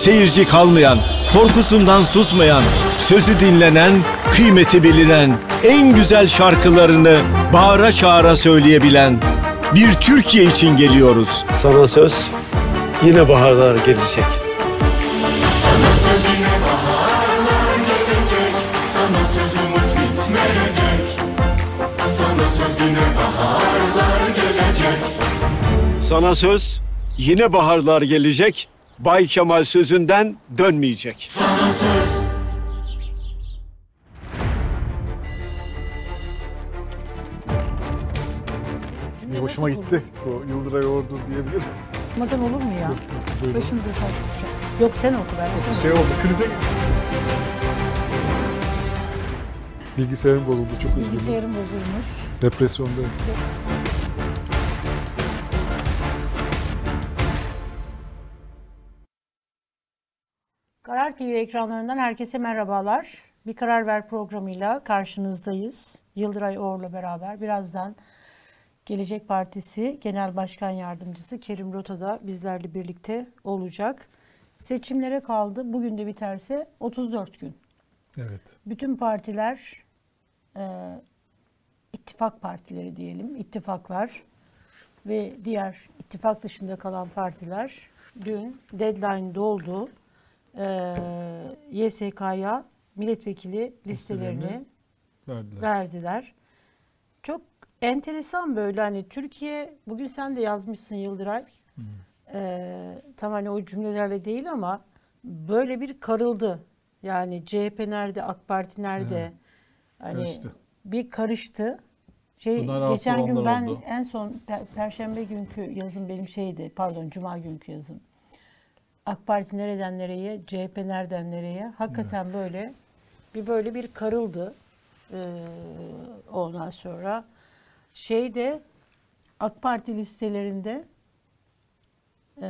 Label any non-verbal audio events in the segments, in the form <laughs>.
seyirci kalmayan, korkusundan susmayan, sözü dinlenen, kıymeti bilinen, en güzel şarkılarını bağıra çağıra söyleyebilen bir Türkiye için geliyoruz. Sana söz yine baharlar gelecek. Sana söz yine baharlar gelecek Sana söz umut bitmeyecek Sana söz yine baharlar gelecek Sana söz yine baharlar gelecek. Bay Kemal sözünden dönmeyecek. Sana söz Bir hoşuma gitti. Bu Yıldıray Ordu diyebilirim. Okumadan olur mu ya? Başımıza taş düşer. Yok sen oku ben okurum. Şey oldu, krize Bilgisayarım bozuldu, çok üzüldüm. Bilgisayarım bozulmuş. Depresyondayım. Karar TV ekranlarından herkese merhabalar. Bir Karar Ver programıyla karşınızdayız. Yıldıray Oğur'la beraber birazdan Gelecek Partisi Genel Başkan Yardımcısı Kerim Rota da bizlerle birlikte olacak. Seçimlere kaldı. Bugün de biterse 34 gün. Evet. Bütün partiler, e, ittifak partileri diyelim, ittifaklar ve diğer ittifak dışında kalan partiler dün deadline doldu. E, YSK'ya milletvekili listelerini Listelerini Verdiler. verdiler. Çok enteresan böyle hani Türkiye bugün sen de yazmışsın Yıldıray. Ee, tam hani o cümlelerle değil ama böyle bir karıldı. Yani CHP nerede, AK Parti nerede? Evet. Hani Karıştı. bir karıştı. Şey Bunlar geçen gün ben oldu. en son per- perşembe günkü yazım benim şeydi. Pardon cuma günkü yazım. AK Parti nereden nereye, CHP nereden nereye? Hakikaten böyle bir böyle bir karıldı. Ee, ondan sonra şeyde AK Parti listelerinde eee,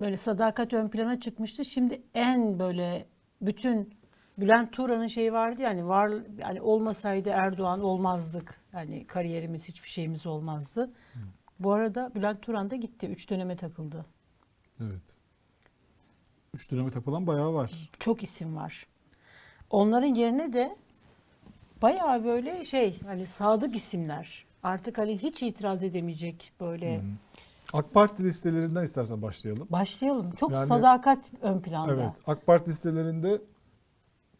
böyle sadakat ön plana çıkmıştı. Şimdi en böyle bütün Bülent Turan'ın şeyi vardı yani var yani olmasaydı Erdoğan olmazdık. Yani kariyerimiz hiçbir şeyimiz olmazdı. Bu arada Bülent Turan da gitti. Üç döneme takıldı. Evet. Üç döneme takılan bayağı var. çok isim var. Onların yerine de bayağı böyle şey hani sadık isimler. Artık hani hiç itiraz edemeyecek böyle. AK Parti listelerinden istersen başlayalım. Başlayalım. Çok Yani- sadakat ön planda. Evet. AK Parti listelerinde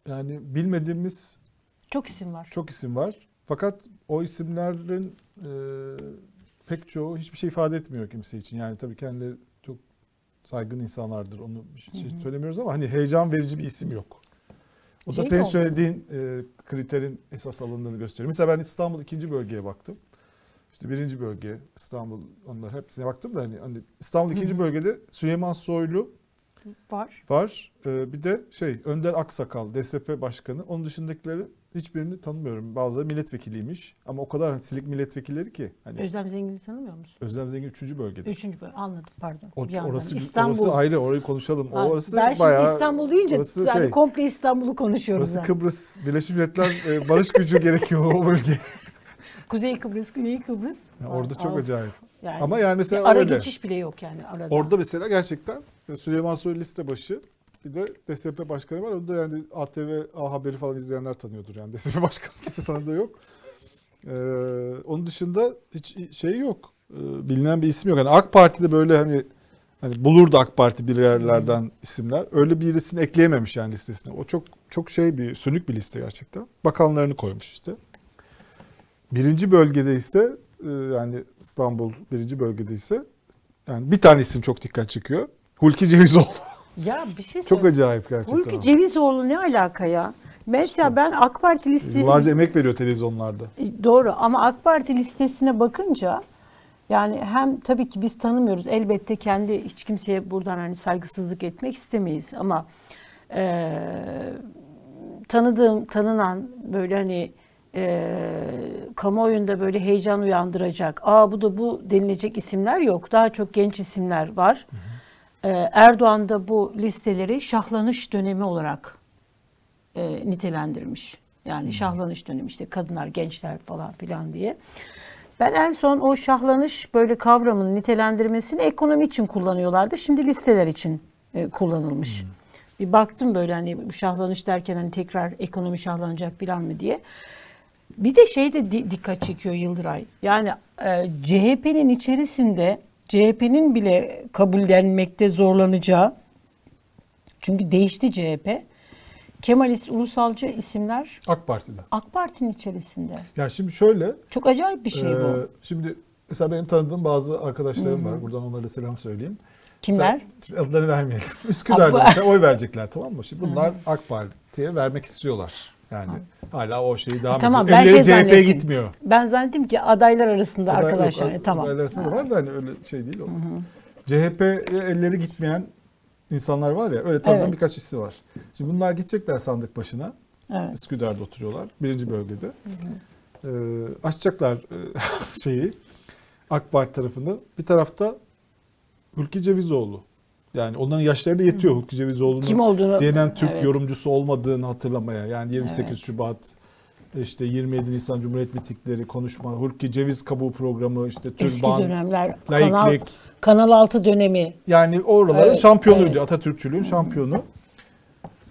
yani bilmediğimiz Çok isim var. çok isim var. Fakat o isimlerin e, pek çoğu hiçbir şey ifade etmiyor kimse için. Yani tabii kendileri çok saygın insanlardır. Onu bir şey söylemiyoruz ama hani heyecan verici bir isim yok. O da Şey senin oldu. söylediğin e, kriterin esas alındığını gösteriyor. Mesela ben İstanbul ikinci bölgeye baktım. İşte birinci bölge İstanbul onlar hepsine baktım da hani, hani İstanbul ikinci bölgede Süleyman Soylu Var. var. Ee, bir de şey Önder Aksakal DSP başkanı. Onun dışındakileri hiçbirini tanımıyorum. Bazıları milletvekiliymiş ama o kadar silik milletvekilleri ki hani Özlem Zengin'i tanımıyor musun? Özlem Zengin 3. bölgede. Üçüncü bölüm. Anladım pardon. O, Bir yandan. orası, İstanbul. orası ayrı orayı konuşalım. Ha, orası ben şimdi bayağı, İstanbul deyince orası yani şey, komple İstanbul'u konuşuyoruz. orası yani. Kıbrıs Birleşmiş Milletler e, barış gücü <laughs> gerekiyor o bölge. Kuzey Kıbrıs, Güney Kıbrıs. Yani orada çok Aa, acayip. Yani, Ama yani mesela ara öyle. geçiş bile yok yani arada. Orada mesela gerçekten e, Süleyman Soylu liste başı bir de DSP başkanı var. Onu da yani ATV A Haberi falan izleyenler tanıyordur yani. DSP <laughs> başkanı kimse tanıdığı yok. Ee, onun dışında hiç şey yok. Ee, bilinen bir isim yok. Yani AK Parti'de böyle hani hani bulurdu AK Parti bir yerlerden isimler. Öyle birisini ekleyememiş yani listesine. O çok çok şey bir sönük bir liste gerçekten. Bakanlarını koymuş işte. Birinci bölgede ise e, yani İstanbul birinci bölgede ise yani bir tane isim çok dikkat çekiyor. Hulki Cevizoğlu. <laughs> Ya bir şey çok söyleyeyim. acayip gerçekten. Hulki Cevizoğlu ne alaka ya? Mesela ben AK Parti listesi Yıllarca emek veriyor televizyonlarda. E, Doğru ama AK Parti listesine bakınca yani hem tabii ki biz tanımıyoruz. Elbette kendi hiç kimseye buradan hani saygısızlık etmek istemeyiz ama e, tanıdığım, tanınan böyle hani e, kamuoyunda böyle heyecan uyandıracak, aa bu da bu denilecek isimler yok. Daha çok genç isimler var. E, Erdoğan da bu listeleri şahlanış dönemi olarak e, nitelendirmiş. Yani şahlanış dönemi işte kadınlar, gençler falan filan diye. Ben en son o şahlanış böyle kavramının nitelendirmesini ekonomi için kullanıyorlardı. Şimdi listeler için e, kullanılmış. Bir baktım böyle hani şahlanış derken hani tekrar ekonomi şahlanacak bilen mi diye. Bir de şey de di- dikkat çekiyor Yıldıray. Yani e, CHP'nin içerisinde CHP'nin bile kabullenmekte zorlanacağı çünkü değişti CHP. Kemalist, ulusalcı isimler AK Parti'de. AK Parti'nin içerisinde. Ya şimdi şöyle. Çok acayip bir şey e, bu. Şimdi mesela benim tanıdığım bazı arkadaşlarım var. Buradan onlara selam söyleyeyim. Kimler? Mesela- şimdi adlarını vermeyelim. <laughs> Üsküdar'da mesela oy verecekler tamam mı? Şimdi bunlar AK Parti'ye vermek istiyorlar. Yani hala o şeyi devam Tamam, ediyor. ben Elleri şey CHP'ye gitmiyor. Ben zannettim ki adaylar arasında Aday- arkadaşlar. yok, E, tamam. adaylar arasında da var da hani öyle şey değil o. CHP'ye elleri gitmeyen insanlar var ya öyle tanıdığım Evet. birkaç isim var. Şimdi bunlar gidecekler sandık başına. Evet. Üsküdar'da oturuyorlar. Birinci bölgede. Ee, açacaklar e, <laughs> şeyi AK Parti tarafını. Bir tarafta Hulki Cevizoğlu. Yani onların yaşları da yetiyor Hulki Cevizoğlu'nun Kim olduğunu- CNN Türk Evet. yorumcusu olmadığını hatırlamaya. Yani 28 Evet. Şubat işte 27 Nisan Cumhuriyet mitingleri, konuşma, Hulki Ceviz kabuğu programı, işte Eski türban, dönemler. Kanal, laiklik. Kanal 6 dönemi. Yani oraların Evet, şampiyonuydu. evet. Atatürkçülüğün şampiyonu.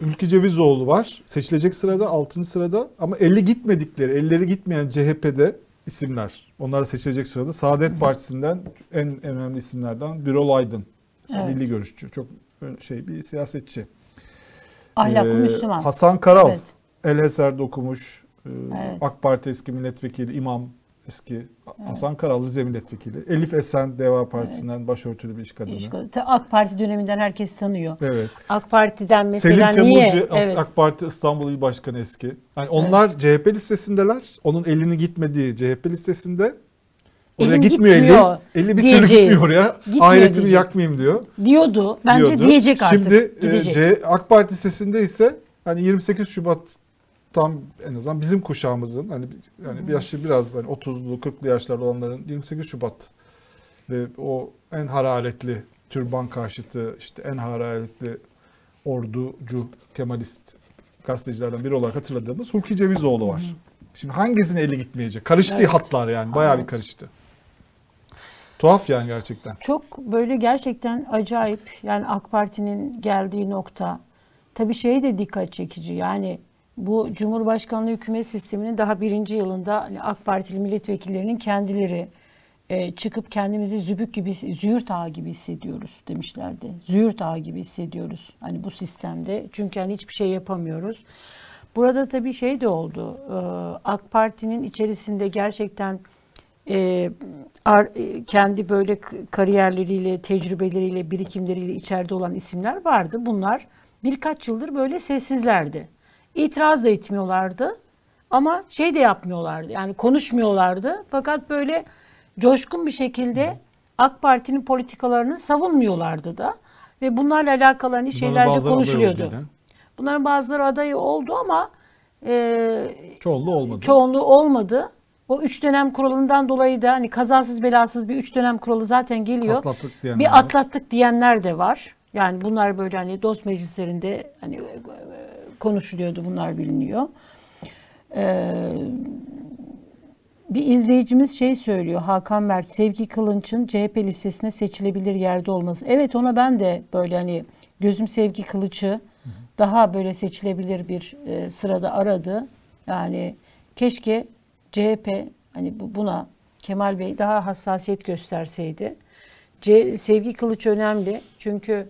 Ülke Cevizoğlu var. Seçilecek sırada 6. sırada ama 50 gitmedikleri, elleri gitmeyen CHP'de isimler. Onlar seçilecek sırada. Saadet Partisi'nden en önemli isimlerden Birol Aydın. Mesela Evet. Milli görüşçü. Çok şey bir siyasetçi. Ahlaklı Ee, Müslüman. Hasan Karal. Evet. El Eser'de okumuş. Ee, Evet. AK Parti eski milletvekili, imam eski. Hasan Karal Rize milletvekili. Elif Esen Deva Partisi'nden başörtülü bir iş kadını. İşte AK Parti döneminden herkes tanıyor. Evet. AK Parti'den Selim mesela Temurcu niye? As- Evet. AK Parti İstanbul İl Başkanı eski. Yani onlar CHP listesindeler. Onun elini gitmediği CHP listesinde. Oraya Elim gitmiyor gitmiyor eli. Eli bir türlü diyeceği. gitmiyor oraya. Gitmiyor Ahiretimi diyecek. yakmayayım diyor. Diyordu. Bence diyordu. diyecek artık. Şimdi e, Gidecek. C- AK Parti listesinde ise hani 28 Şubat tam en azından bizim kuşağımızın hani yani bir yaşı biraz hani 30'lu 40'lı yaşlarda olanların 28 Şubat ve o en hararetli türban karşıtı işte en hararetli orducu Kemalist gazetecilerden biri olarak hatırladığımız Hulki Cevizoğlu var. Şimdi hangisinin eli gitmeyecek? Karıştı Evet. hatlar yani bayağı bir karıştı. Tuhaf yani gerçekten. Çok böyle gerçekten acayip. Yani AK Parti'nin geldiği nokta. Tabii şey de dikkat çekici. Yani bu Cumhurbaşkanlığı hükümet sisteminin daha birinci yılında hani AK Partili milletvekillerinin kendileri e, çıkıp kendimizi zübük gibi, züğürt ağı gibi hissediyoruz demişlerdi. Züğürt ağı gibi hissediyoruz hani bu sistemde. Çünkü hani hiçbir şey yapamıyoruz. Burada tabii şey de oldu. Ee, AK Parti'nin içerisinde gerçekten e, ar- e, kendi böyle kariyerleriyle, tecrübeleriyle, birikimleriyle içeride olan isimler vardı. Bunlar birkaç yıldır böyle sessizlerdi. İtiraz da etmiyorlardı ama şey de yapmıyorlardı. Yani konuşmuyorlardı. Fakat böyle coşkun bir şekilde AK Parti'nin politikalarını savunmuyorlardı da. Ve bunlarla alakalı hani şeyler de konuşuluyordu. Bunların bazıları adayı oldu ama e, Çoğunluğu olmadı. çoğunluğu olmadı. O üç dönem kuralından dolayı da hani kazasız belasız bir üç dönem kuralı zaten geliyor. Atlattık diyenler bir atlattık diyenler de var. Yani bunlar böyle hani dost meclislerinde hani e, konuşuluyordu bunlar biliniyor. Ee, bir izleyicimiz şey söylüyor Hakan Mert Sevgi Kılınç'ın CHP listesine seçilebilir yerde olması. Evet ona ben de böyle hani gözüm Sevgi Kılıç'ı daha böyle seçilebilir bir e, sırada aradı. Yani keşke CHP hani bu- buna Kemal Bey daha hassasiyet gösterseydi. C, Sevgi Kılıç önemli çünkü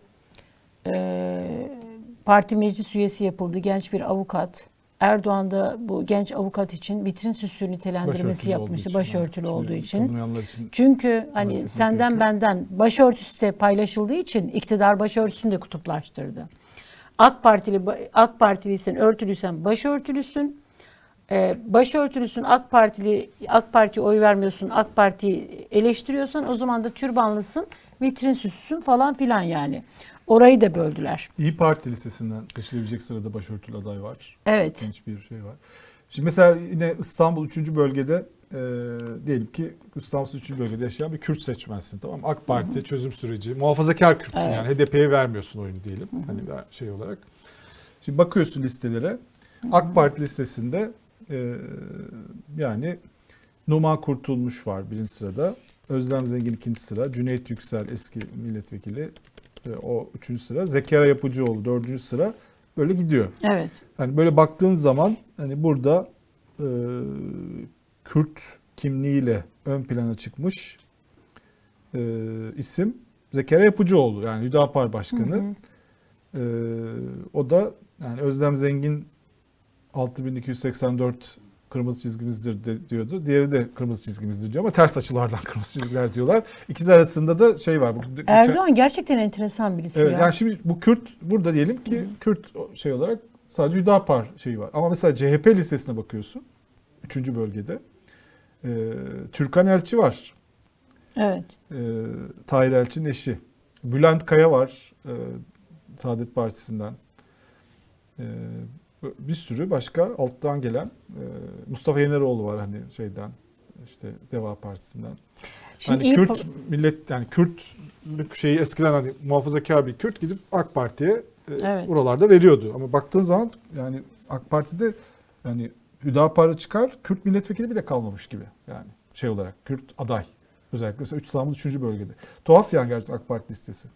e, parti meclis üyesi yapıldı genç bir avukat. Erdoğan da bu genç avukat için vitrin süsü nitelendirmesi Başörtülü yapmıştı için, başörtülü olduğu için. için Çünkü hani senden gerekiyor. benden başörtüsü de paylaşıldığı için iktidar başörtüsünü de kutuplaştırdı. AK Partili AK Partiliysen örtülüysen başörtülüsün. Ee, başörtülüsün AK Partili AK Parti'ye oy vermiyorsun. AK Parti'yi eleştiriyorsan o zaman da türbanlısın, vitrin süsüsün falan filan yani. Orayı da böldüler. İyi Parti listesinden seçilebilecek sırada başörtülü aday var. Evet. Genç bir şey var. Şimdi mesela yine İstanbul 3. bölgede e, diyelim ki İstanbul 3. bölgede yaşayan bir Kürt seçmensin tamam mı? AK Parti çözüm süreci muhafazakar Kürtsün Evet. yani HDP'ye vermiyorsun oyunu diyelim. Hani bir şey olarak. Şimdi bakıyorsun listelere. AK Parti listesinde e, yani Numan Kurtulmuş var birinci sırada. Özlem Zengin ikinci sıra. Cüneyt Yüksel eski milletvekili e, o üçüncü sıra. Zekeriya Yapıcıoğlu dördüncü sıra. Böyle gidiyor. Evet. Yani böyle baktığın zaman hani burada e, Kürt kimliğiyle ön plana çıkmış e, isim Zekeriya Yapıcıoğlu yani Hüdapar Başkanı. E, o da yani Özlem Zengin 6284 kırmızı çizgimizdir de, diyordu. Diğeri de kırmızı çizgimizdir diyor ama ters açılardan <laughs> kırmızı çizgiler diyorlar. İkisi arasında da şey var. Bu, Erdoğan gerçekten enteresan birisi Evet ya. yani şimdi bu Kürt burada diyelim ki Kürt şey olarak sadece Hüdapar şeyi var. Ama mesela CHP listesine bakıyorsun. Üçüncü bölgede. Ee, Türkan Elçi var. Evet. Ee, Tahir Elçi'nin eşi. Bülent Kaya var. Ee, Saadet Partisi'nden. Ee, bir sürü başka alttan gelen e, Mustafa Yeneroğlu var hani şeyden işte Deva Partisi'nden. Şimdi hani Kürt millet yani Kürtlük şeyi eskiden hani muhafazakar bir Kürt gidip AK Parti'ye e, Evet. oralarda veriyordu. Ama baktığın zaman yani AK Parti'de yani Hüdapar'ı çıkar Kürt milletvekili bile kalmamış gibi yani şey olarak Kürt aday. Özellikle mesela İstanbul 3. bölgede. Tuhaf yani gerçekten AK Parti listesi.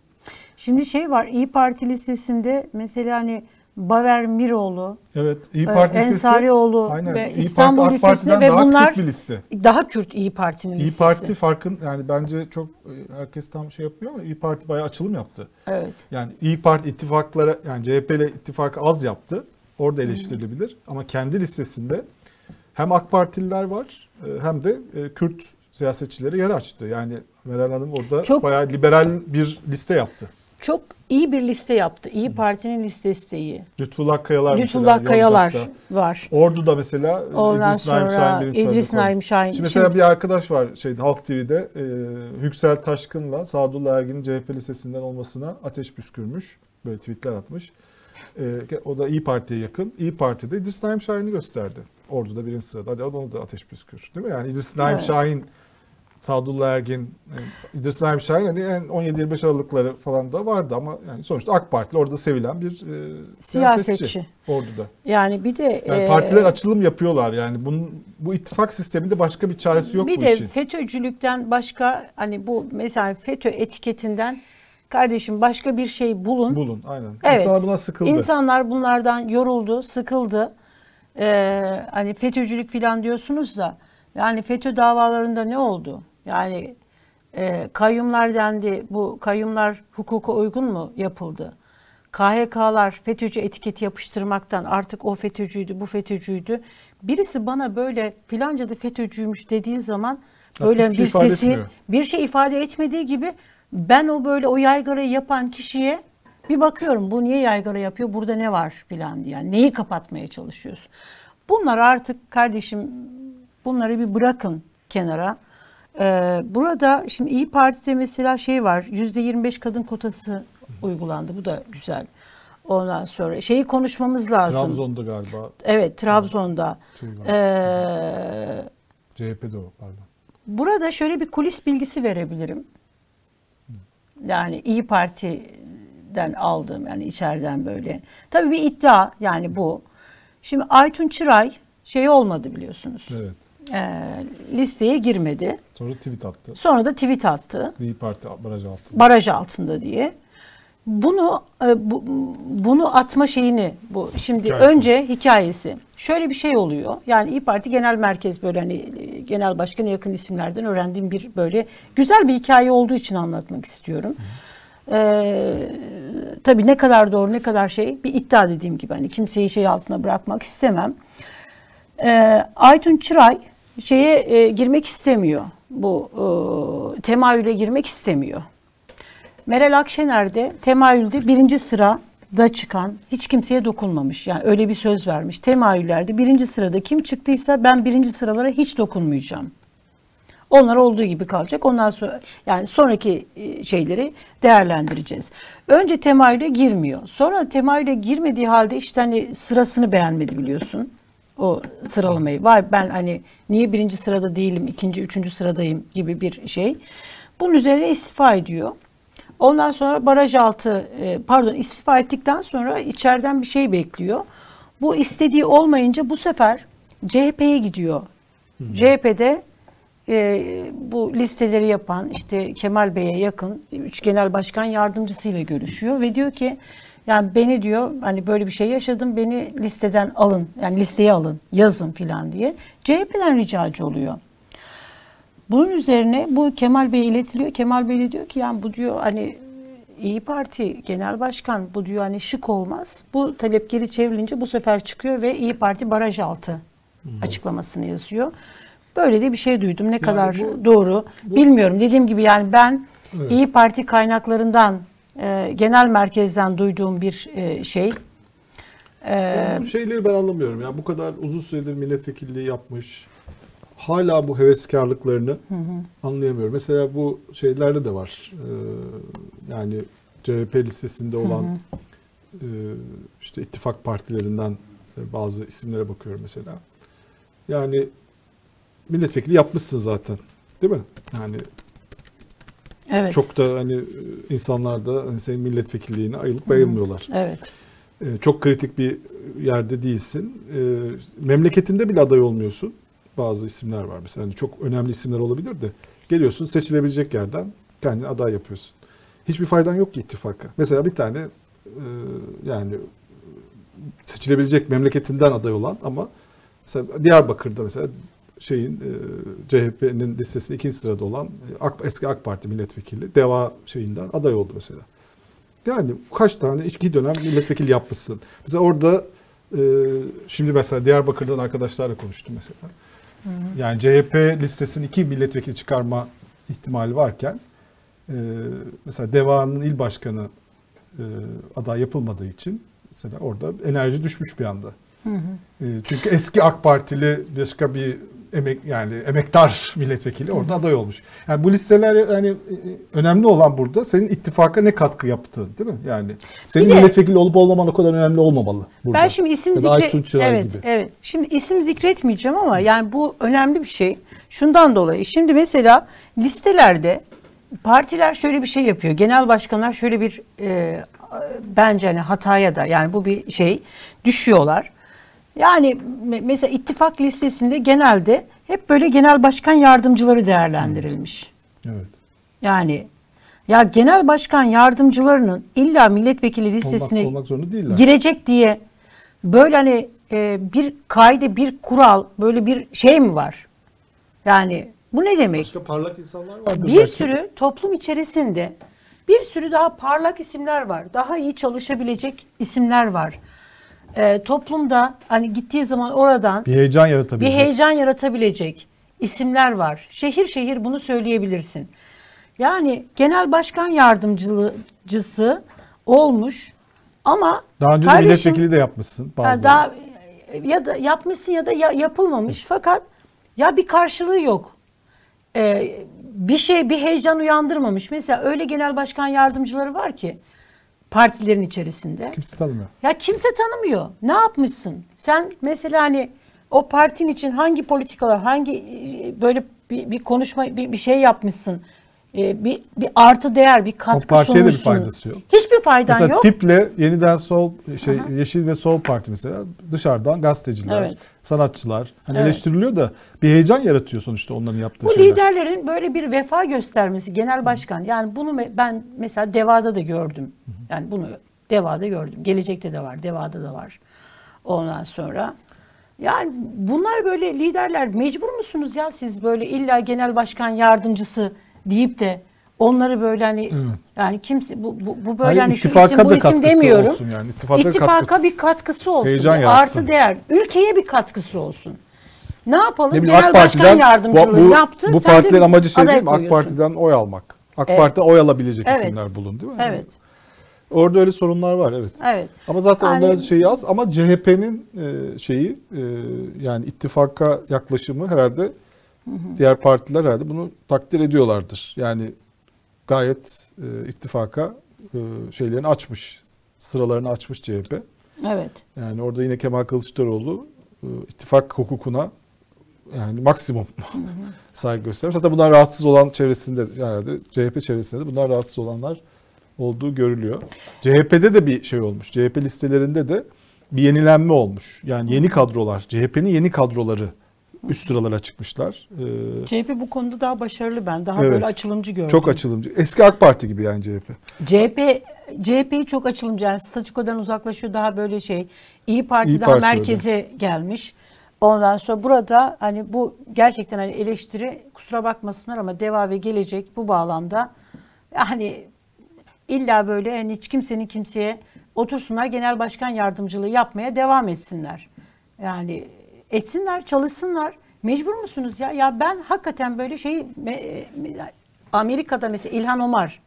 Şimdi şey var İyi Parti listesinde mesela hani Baver Miroğlu, Evet İyi e, Parti listesi Ensarioğlu aynen, ve İyi İstanbul Parti, Parti'den ve daha bunlar Kürt bir liste. daha Kürt İyi Parti'nin İyi listesi. Parti farkın yani bence çok e, herkes tam şey yapmıyor ama İyi Parti bayağı açılım yaptı. Evet. Yani İyi Parti ittifaklara yani CHP ile ittifakı az yaptı. Orada eleştirilebilir. Ama kendi listesinde hem AK Partililer var e, hem de e, Kürt siyasetçileri yer açtı. Yani Meral Hanım orada Çok- bayağı liberal bir liste yaptı. Çok iyi bir liste yaptı. İyi Parti'nin listesi de iyi. Lütfullah Kayalar Lütfullah mesela Kayalar Yozgat'ta. var. Ordu'da mesela Ondan İdris Naim Şahin sırada İdris. Naim Şahin. Şimdi mesela Şimdi- bir arkadaş var şeyde Halk TV'de e, Yüksel Taşkın'la Sadullah Ergin'in CHP lisesinden olmasına ateş püskürmüş. Böyle tweetler atmış. E, o da İyi Parti'ye yakın. İyi Parti'de İdris Naim Şahin'i gösterdi. Ordu'da birinci sırada. Hadi onu da ateş püskür. Değil mi? Yani İdris Naim Evet. Şahin, Sadullah Ergin, e, İdris Naim Şahin hani en 17-25 Aralıkları falan da vardı ama yani sonuçta AK Partili orada sevilen bir e, siyasetçi. Siyasetçi. Ordu'da. Yani bir de Yani e, partiler açılım yapıyorlar yani. Bunun bu ittifak sisteminde başka bir çaresi yok bir bu de işin. FETÖ'cülükten başka hani bu mesela FETÖ etiketinden kardeşim başka bir şey bulun. Bulun aynen. Evet. İnsanlar buna sıkıldı. İnsanlar bunlardan yoruldu, sıkıldı. Ee, hani FETÖ'cülük falan diyorsunuz da yani FETÖ davalarında ne oldu? Yani e, kayyumlar dendi. Bu kayyumlar hukuka uygun mu yapıldı? KHK'lar FETÖ'cü etiketi yapıştırmaktan artık o FETÖ'cüydü, bu FETÖ'cüydü. Birisi bana böyle filanca da FETÖ'cüymüş dediği zaman böyle şey bir sesi etmiyor. bir şey ifade etmediği gibi ben o böyle o yaygarayı yapan kişiye bir bakıyorum bu niye yaygara yapıyor burada ne var filan diye. Yani neyi kapatmaya çalışıyorsun? Bunlar artık kardeşim bunları bir bırakın kenara. Ee, burada şimdi İyi Parti'de mesela şey var %25 kadın kotası uygulandı bu da güzel. Ondan sonra şeyi konuşmamız lazım. Trabzon'da galiba Evet Trabzon'da. şey. Ee, CHP'de o pardon. Burada şöyle bir kulis bilgisi verebilirim. Yani İyi Parti'den aldığım yani içeriden böyle. Tabii bir iddia yani bu. Şimdi Aytun Çıray şey olmadı biliyorsunuz. Evet. Ee, listeye girmedi. Sonra tweet attı. Sonra da tweet attı. İyi Parti baraj altında. Baraj altında diye. Bunu e, bu, bunu atma şeyini bu şimdi Hikayesi. önce hikayesi. Şöyle bir şey oluyor. Yani İyi Parti Genel Merkez böyle hani e, genel başkanı yakın isimlerden öğrendiğim bir böyle güzel bir hikaye olduğu için anlatmak istiyorum. Ee, tabii ne kadar doğru ne kadar şey bir iddia dediğim gibi hani kimseyi şey altına bırakmak istemem. Ee, Aytun Çıray şeye e, girmek istemiyor. Bu e, temayüle girmek istemiyor. Meral Akşener de temayülde birinci sırada çıkan hiç kimseye dokunmamış. Yani öyle bir söz vermiş. Temayüllerde birinci sırada kim çıktıysa ben birinci sıralara hiç dokunmayacağım. Onlar olduğu gibi kalacak. Ondan sonra yani sonraki e, şeyleri değerlendireceğiz. Önce temayüle girmiyor. Sonra temayüle girmediği halde işte hani sırasını beğenmedi biliyorsun. O sıralamayı. Vay ben hani niye birinci sırada değilim, ikinci, üçüncü sıradayım gibi bir şey. Bunun üzerine istifa ediyor. Ondan sonra baraj altı, e, pardon istifa ettikten sonra içeriden bir şey bekliyor. Bu istediği olmayınca bu sefer CHP'ye gidiyor. CHP'de e, bu listeleri yapan işte Kemal Bey'e yakın üç genel başkan yardımcısıyla görüşüyor ve diyor ki yani beni diyor hani böyle bir şey yaşadım beni listeden alın yani listeye alın yazın filan diye CHP'den ricacı oluyor. Bunun üzerine bu Kemal Bey'e iletiliyor. Kemal Bey diyor ki yani bu diyor hani İyi Parti Genel Başkan bu diyor hani şık olmaz. Bu talep geri çevrilince bu sefer çıkıyor ve İyi Parti baraj altı açıklamasını yazıyor. Böyle de bir şey duydum. Ne kadar bu- doğru bilmiyorum. Dediğim gibi yani ben İyi Parti kaynaklarından e, genel merkezden duyduğum bir e, şey. E, Bu şeyleri ben anlamıyorum. Ya bu kadar uzun süredir milletvekilliği yapmış. Hala bu heveskarlıklarını anlayamıyorum. Mesela bu şeylerde de var. Ee, yani CHP listesinde olan e, işte ittifak partilerinden e, bazı isimlere bakıyorum mesela. Yani milletvekili yapmışsın zaten. Değil mi? Yani evet. çok da hani e, insanlar da hani senin milletvekilliğine ayılıp bayılmıyorlar. Evet. Ee, çok kritik bir yerde değilsin. Ee, memleketinde bile aday olmuyorsun. Bazı isimler var mesela. Hani çok önemli isimler olabilir de. Geliyorsun seçilebilecek yerden kendini aday yapıyorsun. Hiçbir faydan yok ki ittifaka. Mesela bir tane e, yani seçilebilecek memleketinden aday olan ama mesela Diyarbakır'da mesela şeyin e, CHP'nin listesinde ikinci sırada olan e, AK, eski AK Parti milletvekili Deva şeyinden aday oldu mesela. Yani kaç tane iki dönem milletvekili yapmışsın. Mesela orada e, şimdi mesela Diyarbakır'dan arkadaşlarla konuştum mesela. Yani CHP listesinin iki milletvekili çıkarma ihtimali varken e, mesela Deva'nın il başkanı e, aday yapılmadığı için mesela orada enerji düşmüş bir anda. E, çünkü eski AK Partili başka bir emek yani emektar <laughs> milletvekili orada aday olmuş. Yani bu listeler yani e, önemli olan burada senin ittifaka ne katkı yaptığın değil mi? Yani senin Bir de- milletvekili olup olmaman o kadar önemli olmamalı burada. Ben şimdi isim Ya da zikre... Aytun Çıray evet, gibi. evet. Şimdi isim zikretmeyeceğim ama yani bu önemli bir şey. Şundan dolayı. Şimdi mesela listelerde partiler şöyle bir şey yapıyor. Genel başkanlar şöyle bir e, bence hani hataya da yani bu bir şey düşüyorlar. Yani me- mesela ittifak listesinde genelde hep böyle genel başkan yardımcıları değerlendirilmiş. Evet. Yani ya genel başkan yardımcılarının illa milletvekili Olmak, listesine olmak zorunda değiller. girecek diye böyle hani e, bir kaide, bir kural, böyle bir şey mi var? Yani bu ne demek? Başka parlak insanlar vardır Bir belki. sürü toplum içerisinde bir sürü daha parlak isimler var. Daha iyi çalışabilecek isimler var. E, toplumda hani gittiği zaman oradan bir heyecan bir yaratabilecek. heyecan yaratabilecek isimler var. Şehir şehir bunu söyleyebilirsin. Yani genel başkan yardımcısı olmuş ama Daha önce de kardeşim- milletvekili de yapmışsın bazıları. daha ya da yapmışsın ya da ya- yapılmamış fakat ya bir karşılığı yok. Ee, bir şey bir heyecan uyandırmamış. Mesela öyle genel başkan yardımcıları var ki partilerin içerisinde. Kimse tanımıyor. Ya kimse tanımıyor. Ne yapmışsın? Sen mesela hani o partin için hangi politikalar, hangi e, böyle bir, bir konuşma, bir, bir şey yapmışsın. E, bir, bir artı değer, bir katkı partiye de bir faydası yok. Hiçbir faydan Mesela yok. tiple yeniden sol şey Yeşil ve Sol Parti mesela dışarıdan gazeteciler, Evet. sanatçılar hani Evet. eleştiriliyor da bir heyecan yaratıyor sonuçta onların yaptığı Bu şeyler. liderlerin böyle bir vefa göstermesi genel başkan. Yani bunu ben mesela Deva'da da gördüm. Yani bunu Deva'da gördüm. Gelecekte de var, Deva'da da var. Ondan sonra yani bunlar böyle liderler mecbur musunuz ya siz böyle illa genel başkan yardımcısı deyip de onları böyle hani yani kimse bu bu, bu böyle Hani hani şu isim bu isim katkısı demiyorum. olsun yani, ittifaka İttifaka katkısı. bir katkısı olsun. Heyecan bir artı değer. Ülkeye bir katkısı olsun. Ne yapalım? Ne Genel AK başkan yardımcılığı bu, bu, yaptı. bu partilerin amacı şey değil mi? AK. Parti'den oy almak. AK Evet. Parti'den oy alabilecek Evet. isimler bulun değil mi? Evet. Orada öyle sorunlar var evet. Evet. Ama zaten Yani- onların şeyi az ama CHP'nin e, şeyi e, yani ittifaka yaklaşımı herhalde diğer partiler herhalde bunu takdir ediyorlardır. Yani gayet e, ittifaka e, şeylerini açmış, sıralarını açmış CHP. Evet. Yani orada yine Kemal Kılıçdaroğlu e, ittifak hukukuna yani maksimum saygı göstermiş. Zaten bunlar rahatsız olan çevresinde herhalde CHP çevresinde de bunlar rahatsız olanlar olduğu görülüyor. CHP'de de bir şey olmuş. CHP listelerinde de bir yenilenme olmuş. Yani yeni kadrolar, CHP'nin yeni kadroları üst sıralara çıkmışlar. Ee, CHP bu konuda daha başarılı ben. Daha Evet. böyle açılımcı gördüm. çok açılımcı. Eski AK Parti gibi yani CHP. CHP CHP'yi çok açılımcı. Yani statükodan uzaklaşıyor. Daha böyle şey. İyi Parti İyi daha Parti merkeze gelmiş. Ondan sonra burada hani bu gerçekten hani eleştiri kusura bakmasınlar ama deva ve gelecek bu bağlamda yani illa böyle hani hiç kimsenin kimseye otursunlar genel başkan yardımcılığı yapmaya devam etsinler. Yani etsinler, çalışsınlar. Mecbur musunuz ya? Ya ben hakikaten böyle şey me- me- Amerika'da mesela İlhan Omar.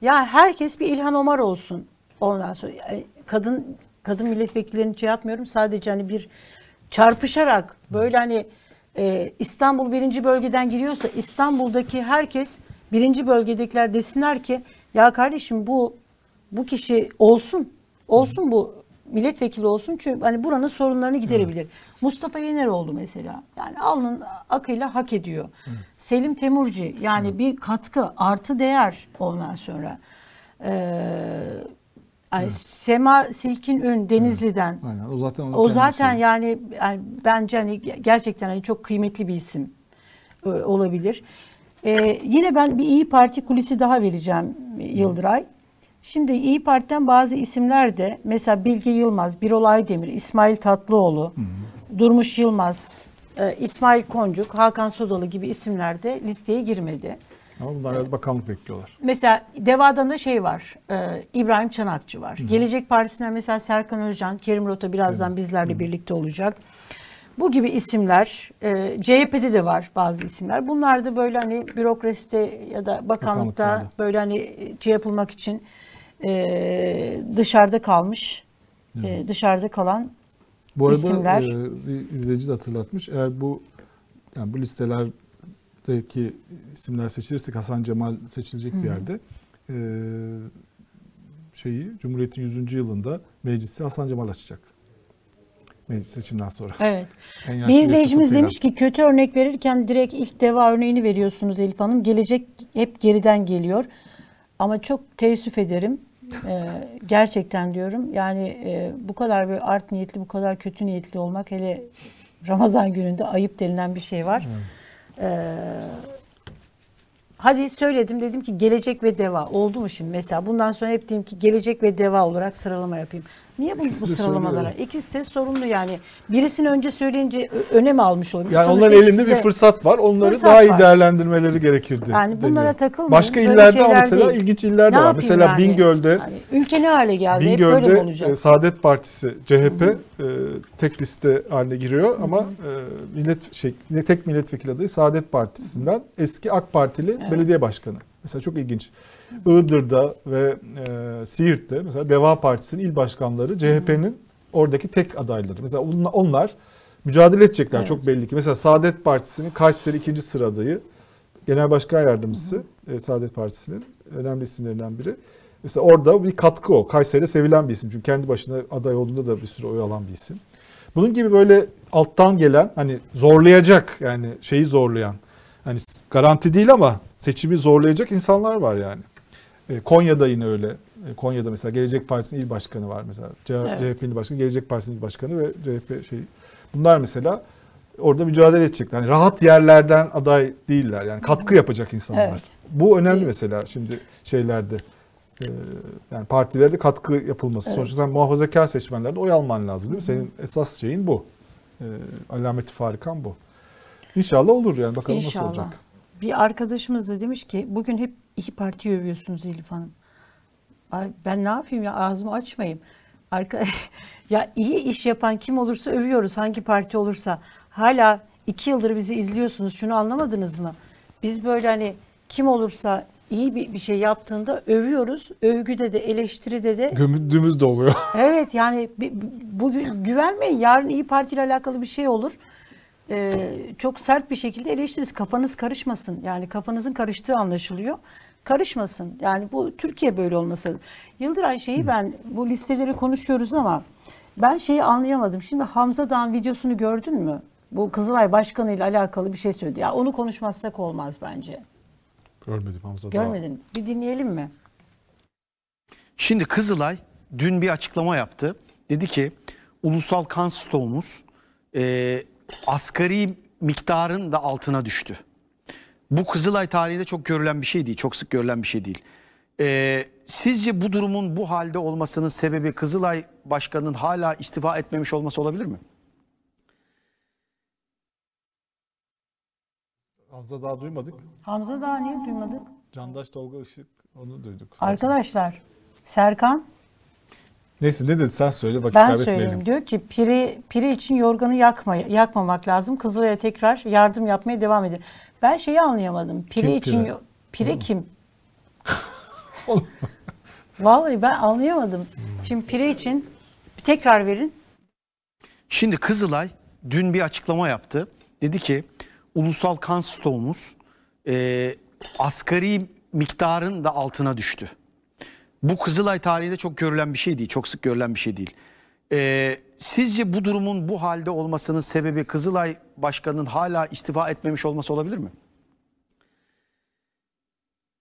Ya herkes bir İlhan Omar olsun. Ondan sonra e, kadın kadın milletvekillerini şey yapmıyorum. Sadece hani bir çarpışarak böyle hani e, İstanbul birinci bölgeden giriyorsa İstanbul'daki herkes birinci bölgedekiler desinler ki ya kardeşim bu bu kişi olsun. Olsun bu milletvekili olsun çünkü hani buranın sorunlarını giderebilir. Mustafa Yeneroğlu mesela yani alnın akıyla hak ediyor. Selim Temurci yani bir katkı artı değer ondan sonra. Ee, ay, Sema Silkin Ün Denizli'den. Aynen. O zaten O zaten yani, yani bence hani ge- gerçekten hani çok kıymetli bir isim e, olabilir. Ee, yine ben bir İyi Parti kulisi daha vereceğim Yıldıray. Şimdi İyi Parti'den bazı isimler de mesela Bilge Yılmaz, Birol Aydemir, İsmail Tatlıoğlu, Durmuş Yılmaz, e, İsmail Koncuk, Hakan Sodalı gibi isimler de listeye girmedi. Ama bunlar herhalde bakanlık bekliyorlar. Mesela Deva'dan da şey var. e, İbrahim Çanakçı var. Gelecek Partisi'nden mesela Serkan Özcan, Kerim Rota birazdan bizlerle birlikte olacak. Bu gibi isimler, e, CHP'de de var bazı isimler. Bunlar da böyle hani bürokraside ya da bakanlıkta Bakanlıklarda. böyle hani şey yapılmak için e, dışarıda kalmış, e, dışarıda kalan Bu arada İsimler. e, bir izleyici de hatırlatmış. Eğer bu yani bu listelerdeki isimler seçilirsek Hasan Cemal seçilecek bir yerde e, şeyi Cumhuriyet'in 100. yılında meclisi Hasan Cemal açacak. Meclis seçimden sonra. Evet. Bir izleyicimiz demiş ki kötü örnek verirken direkt ilk deva örneğini veriyorsunuz Elif Hanım. Gelecek hep geriden geliyor. Ama çok teessüf ederim. Ee, gerçekten diyorum. Yani e, bu kadar böyle art niyetli, bu kadar kötü niyetli olmak hele Ramazan gününde ayıp denilen bir şey var. Ee, hadi söyledim dedim ki gelecek ve deva oldu mu şimdi mesela bundan sonra hep diyeyim ki gelecek ve deva olarak sıralama yapayım. Niye bu, İkisi bu de sıralamalara? söylüyor. İkisi de sorumlu yani. Birisini önce söyleyince ö- önem almış oluyor. Yani Sonuçta onların ikisi elinde bir de- fırsat var. Onları Fırsat daha iyi var. değerlendirmeleri gerekirdi. Yani bunlara deniyor. takılmayın. Başka Böyle illerde ama şeyler mesela değil. ilginç iller de var. yapayım Mesela yani? Bingöl'de Yani ülke ne hale geldi? Hep böyle mi Bingöl'de olacak? e, Saadet Partisi CHP e, tek liste haline giriyor ama e, millet şey ne tek milletvekili adayı Saadet Partisi'nden eski AK Partili belediye başkanı. Mesela çok ilginç. Iğdır'da ve e, Siirt'te mesela Deva Partisi'nin il başkanları CHP'nin oradaki tek adayları. Mesela onlar, onlar mücadele edecekler Evet. çok belli ki. Mesela Saadet Partisi'nin Kayseri ikinci sıra adayı Genel Başkan Yardımcısı e, Saadet Partisi'nin önemli isimlerinden biri. Mesela orada bir katkı o. Kayseri'de sevilen bir isim. Çünkü kendi başına aday olduğunda da bir sürü oy alan bir isim. Bunun gibi böyle alttan gelen hani zorlayacak yani şeyi zorlayan hani garanti değil ama seçimi zorlayacak insanlar var yani. E, Konya'da yine öyle. E, Konya'da mesela Gelecek Partisi'nin il başkanı var mesela. Evet. CHP'nin başkanı, Gelecek Partisi'nin il başkanı ve CHP şey. Bunlar mesela orada mücadele edecekler. Yani rahat yerlerden aday değiller. Yani katkı yapacak insanlar. Evet. Bu önemli mesela şimdi şeylerde. e, yani partilerde katkı yapılması. Evet. Sonuçta sen muhafazakar seçmenlerde oy alman lazım değil mi? Senin esas şeyin bu. E, alameti farikan bu. İnşallah olur yani bakalım İnşallah. nasıl olacak. Bir arkadaşımız da demiş ki bugün hep iki parti övüyorsunuz Elif Hanım. Ay, ben ne yapayım ya ağzımı açmayayım. Arka, <laughs> ya iyi iş yapan kim olursa övüyoruz hangi parti olursa. Hala iki yıldır bizi izliyorsunuz şunu anlamadınız mı? Biz böyle hani kim olursa iyi bir, bir şey yaptığında övüyoruz. Övgüde de eleştiride de Gömüldüğümüz de oluyor. Evet yani bu gü- güvenmeyin. Yarın İyi Parti ile alakalı bir şey olur. Ee, çok sert bir şekilde eleştiririz. Kafanız karışmasın. Yani kafanızın karıştığı anlaşılıyor. Karışmasın. Yani bu Türkiye böyle olması. Yıldıray şeyi ben bu listeleri konuşuyoruz ama ben şeyi anlayamadım. Şimdi Hamza Dağ'ın videosunu gördün mü? Bu Kızılay Başkanı ile alakalı bir şey söyledi. Ya onu konuşmazsak olmaz bence. Görmedim Hamza Dağ. Görmedin. Bir dinleyelim mi? Şimdi Kızılay dün bir açıklama yaptı. Dedi ki ulusal kan stoğumuz e, asgari miktarın da altına düştü. Bu Kızılay tarihinde çok görülen bir şey değil, çok sık görülen bir şey değil. Ee, sizce bu durumun bu halde olmasının sebebi Kızılay Başkanı'nın hala istifa etmemiş olması olabilir mi? Hamza daha duymadık. Hamza daha niye duymadık? Candaş Tolga Işık onu duyduk. Arkadaşlar Serkan Neyse ne dedi sen söyle vakit ben kaybetmeyelim. söyleyeyim diyor ki piri, piri için yorganı yakma, yakmamak lazım. Kızılay'a tekrar yardım yapmaya devam edin. Ben şeyi anlayamadım. Piri Kim için pire? pire kim? <laughs> Vallahi ben anlayamadım. Şimdi pire için tekrar verin. Şimdi Kızılay dün bir açıklama yaptı. Dedi ki ulusal kan stoğumuz e, asgari miktarın da altına düştü. Bu Kızılay tarihinde çok görülen bir şey değil, çok sık görülen bir şey değil. E, sizce bu durumun bu halde olmasının sebebi Kızılay Başkanı'nın hala istifa etmemiş olması olabilir mi?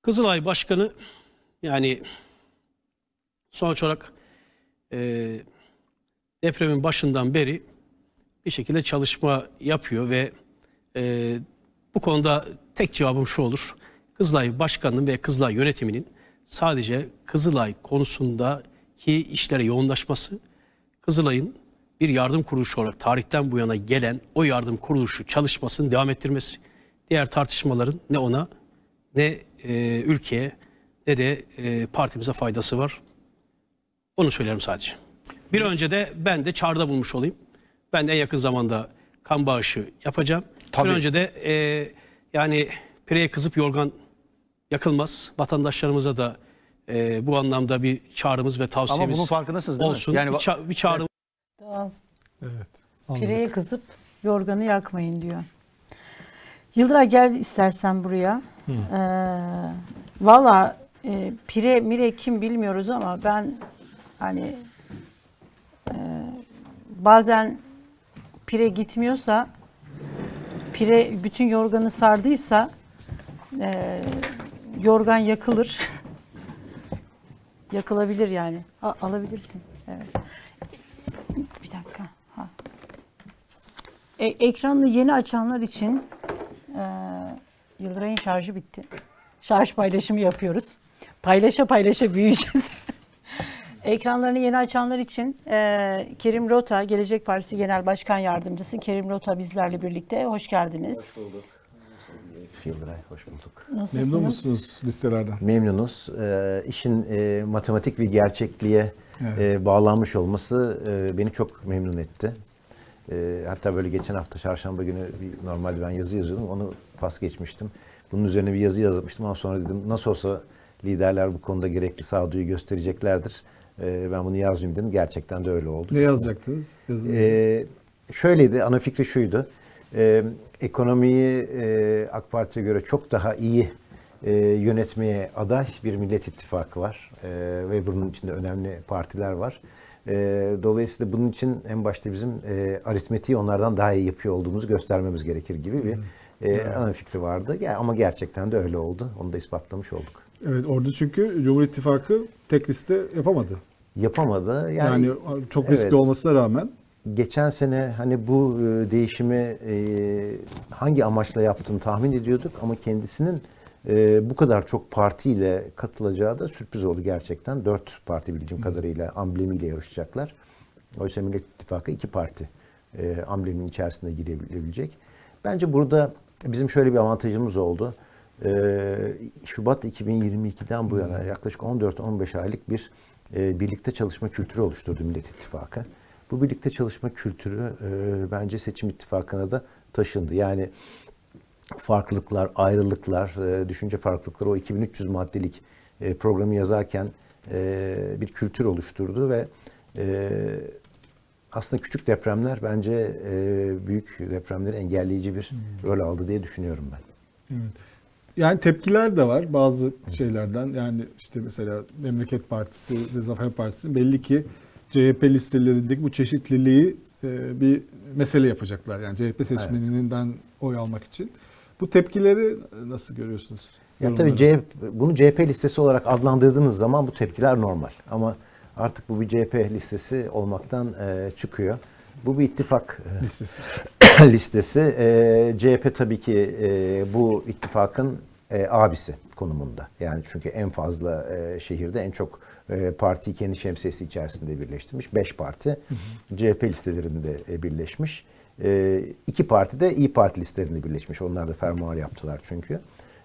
Kızılay Başkanı yani sonuç olarak e, depremin başından beri bir şekilde çalışma yapıyor ve e, bu konuda tek cevabım şu olur. Kızılay Başkanı'nın ve Kızılay yönetiminin sadece Kızılay konusundaki işlere yoğunlaşması, Kızılay'ın bir yardım kuruluşu olarak tarihten bu yana gelen o yardım kuruluşu çalışmasını devam ettirmesi, diğer tartışmaların ne ona ne e, ülkeye ne de e, partimize faydası var. Onu söylerim sadece. Bir önce de ben de çağrıda bulmuş olayım. Ben de en yakın zamanda kan bağışı yapacağım. Tabii. Bir önce de e, yani pireye kızıp yorgan yakılmaz. Vatandaşlarımıza da e, bu anlamda bir çağrımız ve tavsiyemiz bunun farkındasınız değil mi? olsun. Yani bir, ça- bir çağrı Tamam. Evet. Pireye kızıp yorganı yakmayın diyor. Yıldıray gel istersen buraya. Ee, Valla e, pire mire kim bilmiyoruz ama ben hani e, bazen pire gitmiyorsa pire bütün yorganı sardıysa e, yorgan yakılır. Yakılabilir yani. A- alabilirsin. Evet. Bir dakika. Ha. E, ekranını yeni açanlar için e, Yıldıray'ın şarjı bitti. Şarj paylaşımı yapıyoruz. Paylaşa paylaşa büyüyeceğiz. <laughs> Ekranlarını yeni açanlar için e, Kerim Rota, Gelecek Partisi Genel Başkan Yardımcısı Kerim Rota bizlerle birlikte. Hoş geldiniz. Yıldıray, hoş bulduk. Nasılsınız? Memnun musunuz listelerden? Memnunuz. Ee, işin e, matematik bir gerçekliğe e, bağlanmış olması e, beni çok memnun etti. E, hatta böyle geçen hafta çarşamba günü bir, normalde ben yazı yazıyordum, onu pas geçmiştim. Bunun üzerine bir yazı yazmıştım ama sonra dedim nasıl olsa liderler bu konuda gerekli sağduyu göstereceklerdir. E, ben bunu yazmayayım dedim. Gerçekten de öyle oldu. Ne yazacaktınız? Yazın. Ee, şöyleydi, ana fikri şuydu. Ee, ekonomiyi e, AK Parti'ye göre çok daha iyi e, yönetmeye aday bir Millet İttifakı var. Ee, ve bunun içinde önemli partiler var. Ee, dolayısıyla bunun için en başta bizim e, aritmetiği onlardan daha iyi yapıyor olduğumuzu göstermemiz gerekir gibi bir e, ana fikri vardı. Ya, ama gerçekten de öyle oldu. Onu da ispatlamış olduk. Evet orada çünkü Cumhur İttifakı tek liste yapamadı. Yapamadı. Yani, Yani, çok riskli evet. olmasına rağmen Geçen sene hani bu e, değişimi e, hangi amaçla yaptığını tahmin ediyorduk ama kendisinin e, bu kadar çok partiyle katılacağı da sürpriz oldu gerçekten. Dört parti bildiğim kadarıyla amblemiyle yarışacaklar. Oysa Millet İttifakı iki parti amblemin içerisinde girebilecek. Bence burada bizim şöyle bir avantajımız oldu. Şubat 2022'den bu yana yaklaşık 14-15 aylık bir birlikte çalışma kültürü oluşturdu Millet İttifakı. Bu birlikte çalışma kültürü e, bence seçim ittifakına da taşındı. Yani farklılıklar, ayrılıklar, e, düşünce farklılıkları o 2300 maddelik e, programı yazarken e, bir kültür oluşturdu ve e, aslında küçük depremler bence e, büyük depremleri engelleyici bir rol aldı diye düşünüyorum ben. yani tepkiler de var bazı şeylerden. Yani işte mesela Memleket Partisi ve Zafer Partisi belli ki CHP listelerindeki bu çeşitliliği e, bir mesele yapacaklar. Yani CHP seçmeninden oy almak için. Bu tepkileri nasıl görüyorsunuz? Ya tabii. CHP, bunu CHP listesi olarak adlandırdığınız zaman bu tepkiler normal. Ama artık bu bir CHP listesi olmaktan e, çıkıyor. Bu bir ittifak e, Listesi. <coughs> listesi. E, CHP tabii ki e, bu ittifakın e, abisi konumunda. Yani çünkü en fazla e, şehirde en çok e, partiyi kendi şemsiyesi içerisinde birleştirmiş. Beş parti CHP listelerinde e, birleşmiş. E, iki parti de İyi Parti listelerinde birleşmiş. Onlar da fermuar yaptılar çünkü.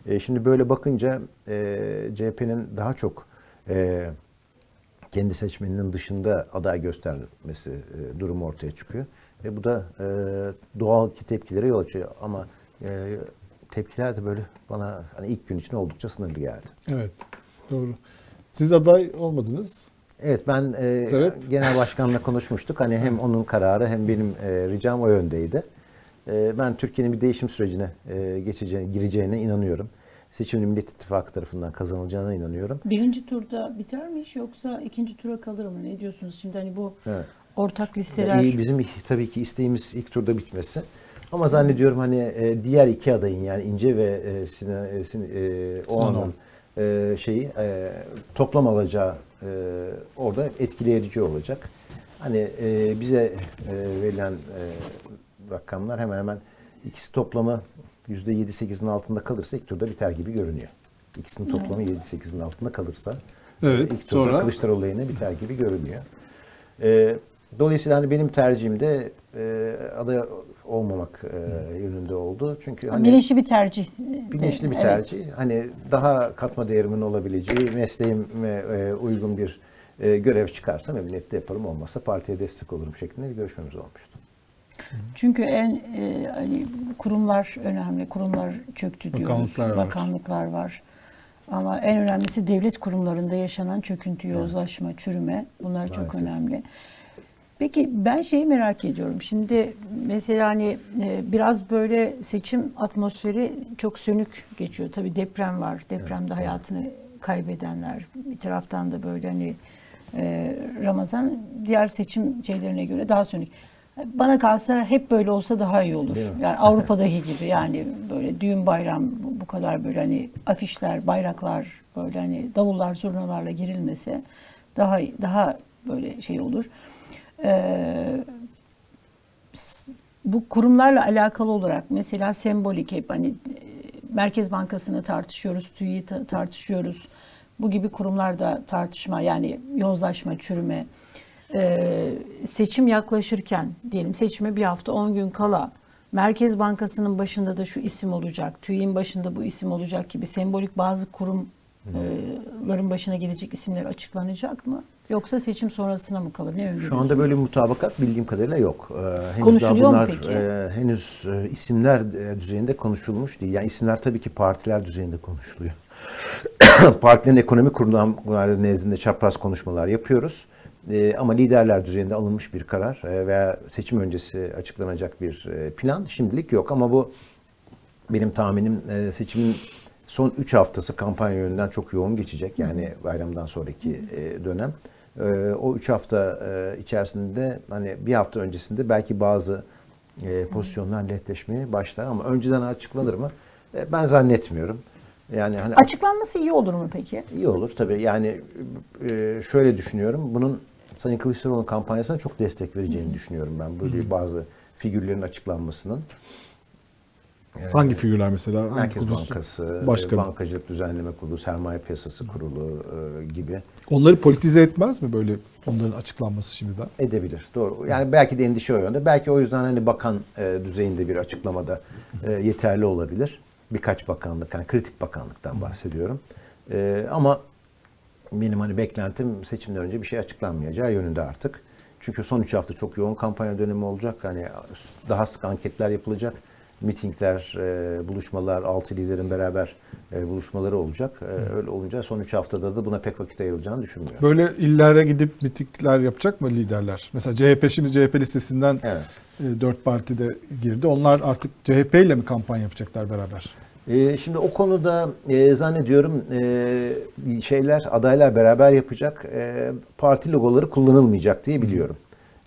E, şimdi böyle bakınca CHP'nin daha çok kendi seçmeninin dışında aday göstermesi durumu ortaya çıkıyor. Ve bu da doğal ki tepkilere yol açıyor. Ama tepkiler de böyle bana hani ilk gün için oldukça sınırlı geldi. Evet. Doğru. Siz aday olmadınız. Evet ben e, Sebep? genel başkanla konuşmuştuk. Hani hem onun kararı hem benim e, ricam o yöndeydi. E, ben Türkiye'nin bir değişim sürecine e, geçeceğine, gireceğine inanıyorum. Seçimin Millet İttifakı tarafından kazanılacağına inanıyorum. Birinci turda biter mi iş yoksa ikinci tura kalır mı? Ne diyorsunuz? Şimdi hani bu Evet. ortak listeler... İyi, bizim tabii ki isteğimiz ilk turda bitmesi. Ama zannediyorum hani e, diğer iki adayın yani İnce ve e, Sinan, e, Sin- e, Oğan'ın e, şeyi e, toplam alacağı e, orada etkileyici olacak. Hani e, bize e, verilen e, rakamlar hemen hemen ikisi toplamı %7-8'in altında kalırsa ilk turda biter gibi görünüyor. İkisinin toplamı 7-8'in altında kalırsa Evet, ilk turda sonra? Kılıçdaroğlu lehine biter gibi görünüyor. E, dolayısıyla hani benim tercihim de e, aday olmamak e, yönünde oldu. Çünkü hani Bilinçli bir tercih. bilinçli bir Evet. tercih. Hani daha katma değerimin olabileceği, mesleğime e, uygun bir e, görev çıkarsa memnuniyetle yaparım. Olmazsa partiye destek olurum şeklinde bir görüşmemiz olmuştu. Çünkü en e, hani kurumlar önemli. Kurumlar çöktü diyoruz. Bakanlıklar var. Bakanlıklar var. Ama en önemlisi devlet kurumlarında yaşanan çöküntü, yozlaşma, çürüme. Bunlar çok Maalesef. önemli. Peki ben şeyi merak ediyorum. Şimdi mesela hani e, biraz böyle seçim atmosferi çok sönük geçiyor. Tabii deprem var. Depremde hayatını kaybedenler. Bir taraftan da böyle hani e, Ramazan diğer seçim şeylerine göre daha sönük. Bana kalsa hep böyle olsa daha iyi olur. Yani Avrupa'daki gibi yani böyle düğün bayram bu- kadar böyle hani afişler, bayraklar böyle hani davullar, zurnalarla girilmese daha daha böyle şey olur. Ee, bu kurumlarla alakalı olarak mesela sembolik hep hani e, Merkez Bankası'nı tartışıyoruz, TÜİ'yi ta- tartışıyoruz. Bu gibi kurumlarda tartışma yani yozlaşma, çürüme. Ee, seçim yaklaşırken diyelim seçime bir hafta 10 gün kala Merkez Bankası'nın başında da şu isim olacak, TÜİ'nin başında bu isim olacak gibi sembolik bazı kurumların başına gelecek isimler açıklanacak mı? Yoksa seçim sonrasına mı kalır? Ne? Şu anda böyle bir mutabakat bildiğim kadarıyla yok. Ee, henüz Konuşuluyor mu bunlar peki? e, henüz e, isimler e, düzeyinde konuşulmuş değil. Yani isimler tabii ki partiler düzeyinde konuşuluyor. <coughs> Partilerin ekonomi kurumları nezdinde çapraz konuşmalar yapıyoruz. E, ama liderler düzeyinde alınmış bir karar e, veya seçim öncesi açıklanacak bir e, plan şimdilik yok. Ama bu benim tahminim e, seçimin son 3 haftası kampanya yönünden çok yoğun geçecek. Yani bayramdan sonraki e, dönem. E, o 3 hafta e, içerisinde hani bir hafta öncesinde belki bazı e, pozisyonlar netleşmeye başlar ama önceden açıklanır mı? E, ben zannetmiyorum. Yani hani Açıklanması iyi olur mu peki? iyi olur tabii. Yani e, şöyle düşünüyorum. Bunun Sayın Kılıçdaroğlu'nun kampanyasına çok destek vereceğini düşünüyorum ben. Böyle bazı figürlerin açıklanmasının. Hangi figürler mesela? Hangi Merkez kuruluş? Bankası, e, Bankacılık Düzenleme Kurulu, Sermaye Piyasası Kurulu e, gibi Onları politize etmez mi böyle onların açıklanması şimdiden? edebilir. Doğru. Yani belki de endişe o yönde. Belki o yüzden hani bakan e, düzeyinde bir açıklamada e, yeterli olabilir. Birkaç bakanlık, yani kritik bakanlıktan bahsediyorum. E, ama benim hani beklentim seçimden önce bir şey açıklanmayacağı yönünde artık. Çünkü son 3 hafta çok yoğun kampanya dönemi olacak. Hani daha sık anketler yapılacak. Mitingler, e, buluşmalar, altı liderin beraber e, buluşmaları olacak. E, öyle olunca son 3 haftada da buna pek vakit ayrılacağını düşünmüyorum. Böyle illere gidip mitikler yapacak mı liderler? Mesela CHP şimdi CHP listesinden Evet. e, dört parti de girdi. Onlar artık CHP ile mi kampanya yapacaklar beraber? Ee, şimdi o konuda e, zannediyorum e, şeyler adaylar beraber yapacak. E, parti logoları kullanılmayacak diye biliyorum.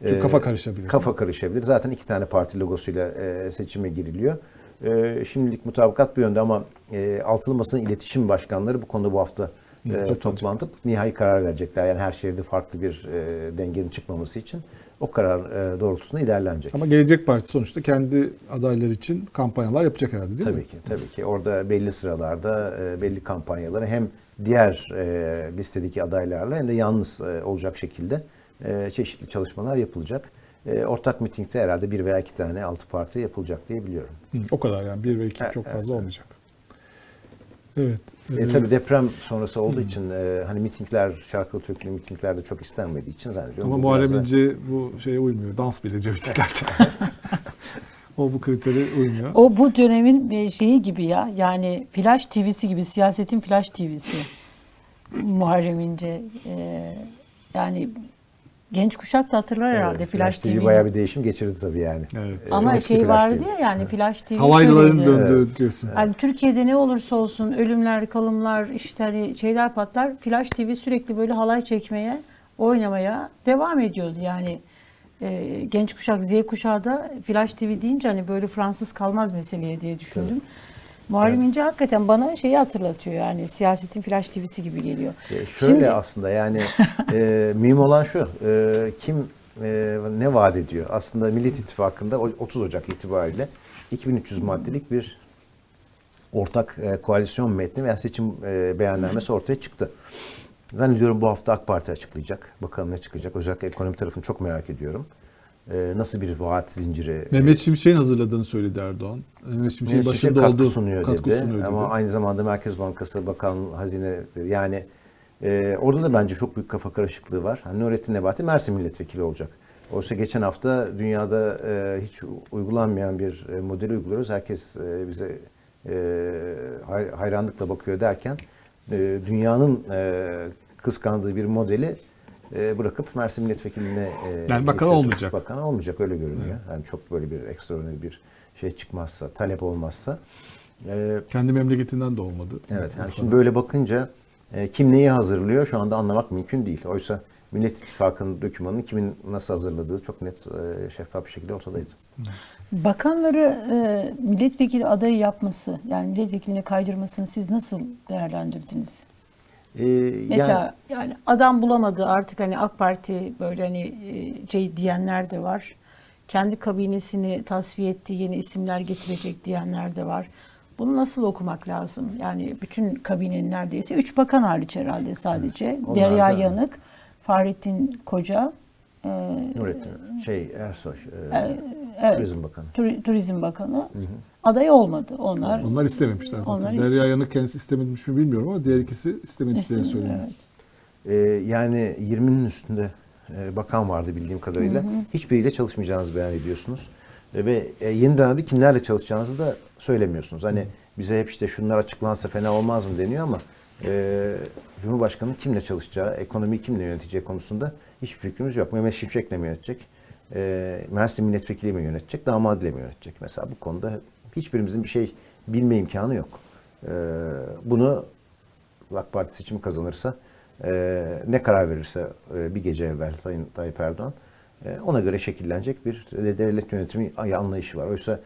Çünkü Ee, kafa karışabilir. Kafa karışabilir. Zaten iki tane parti logosuyla e, seçime giriliyor. E, şimdilik mutabakat bu yönde ama e, altılı masanın iletişim başkanları bu konuda bu hafta e, toplantıp nihai karar verecekler. Yani her şehirde farklı bir e, dengenin çıkmaması için o karar e, doğrultusunda ilerlenecek. Ama Gelecek Partisi sonuçta kendi adayları için kampanyalar yapacak herhalde değil mi? Tabii ki, tabii ki. Orada belli sıralarda e, belli kampanyaları hem diğer e, listedeki adaylarla hem de yalnız e, olacak şekilde e, çeşitli çalışmalar yapılacak. E, ortak mitingde herhalde bir veya iki tane altı parti yapılacak diye biliyorum. Hı, o kadar yani. Bir ve iki çok evet, fazla olmayacak. Evet. E, Ee, tabii deprem sonrası olduğu için e, hani mitingler, şarkılı türkülü mitingler de çok istenmediği için zannediyorum. Ama bu Muharrem da- İnce bu şeye uymuyor. Dans bile diyor <laughs> mitinglerde. <laughs> o bu kritere uymuyor. O bu dönemin e, şeyi gibi ya. Yani Flash TV'si gibi siyasetin Flash TV'si. Muharrem İnce. Ee, yani genç kuşak da hatırlar herhalde Evet, Flash, TV TV'yi. bayağı bir değişim geçirdi tabii yani. Evet. E, Ama eski şey Flash vardı TV. ya yani Flash TV Halaylıların şöyleydi. döndüğü diyorsun. Yani Türkiye'de ne olursa olsun ölümler, kalımlar, işte hani şeyler patlar. Flash TV sürekli böyle halay çekmeye, oynamaya devam ediyordu. Yani e, genç kuşak, Z kuşağı da Flash TV deyince hani böyle Fransız kalmaz meseleye diye düşündüm. Muharrem İnce hakikaten bana şeyi hatırlatıyor yani siyasetin Flash TV'si gibi geliyor. E, Şöyle Şimdi- aslında yani <laughs> e, mühim olan şu, e, kim e, ne vaat ediyor? Aslında Millet İttifakı'nda o- 30 Ocak itibariyle 2300 maddelik bir ortak e, koalisyon metni veya seçim e, beyannamesi ortaya çıktı. Zannediyorum bu hafta AK Parti açıklayacak. Bakalım ne çıkacak. Özellikle ekonomi tarafını çok merak ediyorum. E, nasıl bir vaat zinciri Mehmet Şimşek'in hazırladığını söyledi Erdoğan. Mehmet Şimşek'in başında katkı olduğu sunuyor katkı dedi. sunuyor dedi. Ama aynı zamanda Merkez Bankası, Bakan, Hazine yani e, orada da bence çok büyük kafa karışıklığı var. Hani Nurettin Nebati Mersin milletvekili olacak. Oysa geçen hafta dünyada e, hiç uygulanmayan bir e, modeli uyguluyoruz. Herkes e, bize e, hay- hayranlıkla bakıyor derken e, dünyanın e, kıskandığı bir modeli bırakıp Mersin milletvekiline e, Yani bakan olmayacak. Bakan olmayacak öyle görünüyor. Yani çok böyle bir ekstraordinary bir şey çıkmazsa, talep olmazsa. E, Kendi memleketinden de olmadı. Evet, yani şimdi böyle bakınca e, kim neyi hazırlıyor şu anda anlamak mümkün değil. Oysa Millet İttifakı'nın dokümanını kimin nasıl hazırladığı çok net, e, şeffaf bir şekilde ortadaydı. Bakanları e, milletvekili adayı yapması yani milletvekiline kaydırmasını siz nasıl değerlendirdiniz? E, Mesela yani, adam bulamadı artık hani AK Parti böyle hani e, şey diyenler de var. Kendi kabinesini tasfiye etti, yeni isimler getirecek diyenler de var. Bunu nasıl okumak lazım? Yani bütün kabinenin neredeyse üç bakan hariç herhalde sadece. Derya da- Yanık, Fahrettin Koca, e, Nurettin, şey Ersoy, e, evet, Turizm Bakanı. Tur- Turizm Bakanı aday olmadı. Onlar Onlar istememişler zaten. Onlar- Derya Yanık kendisi istememiş mi bilmiyorum ama diğer ikisi istemediklerini İstem- söylüyor. evet. E, yani 20'nin üstünde e, bakan vardı bildiğim kadarıyla. Hiçbiriyle çalışmayacağınızı beyan ediyorsunuz. E, ve e, yeni dönemde kimlerle çalışacağınızı da söylemiyorsunuz. Hani bize hep işte şunlar açıklansa fena olmaz mı deniyor ama e, Cumhurbaşkanı kimle çalışacağı, ekonomiyi kimle yöneteceği konusunda hiçbir fikrimiz yok. Mehmet Şimşek'le mi yönetecek? E, Mersin milletvekili mi yönetecek? Damadıyla mı yönetecek? Mesela bu konuda hiçbirimizin bir şey bilme imkanı yok. E, bunu AK Parti seçimi kazanırsa e, ne karar verirse e, bir gece evvel Sayın Tayyip Erdoğan e, ona göre şekillenecek bir de- devlet yönetimi anlayışı var. Oysa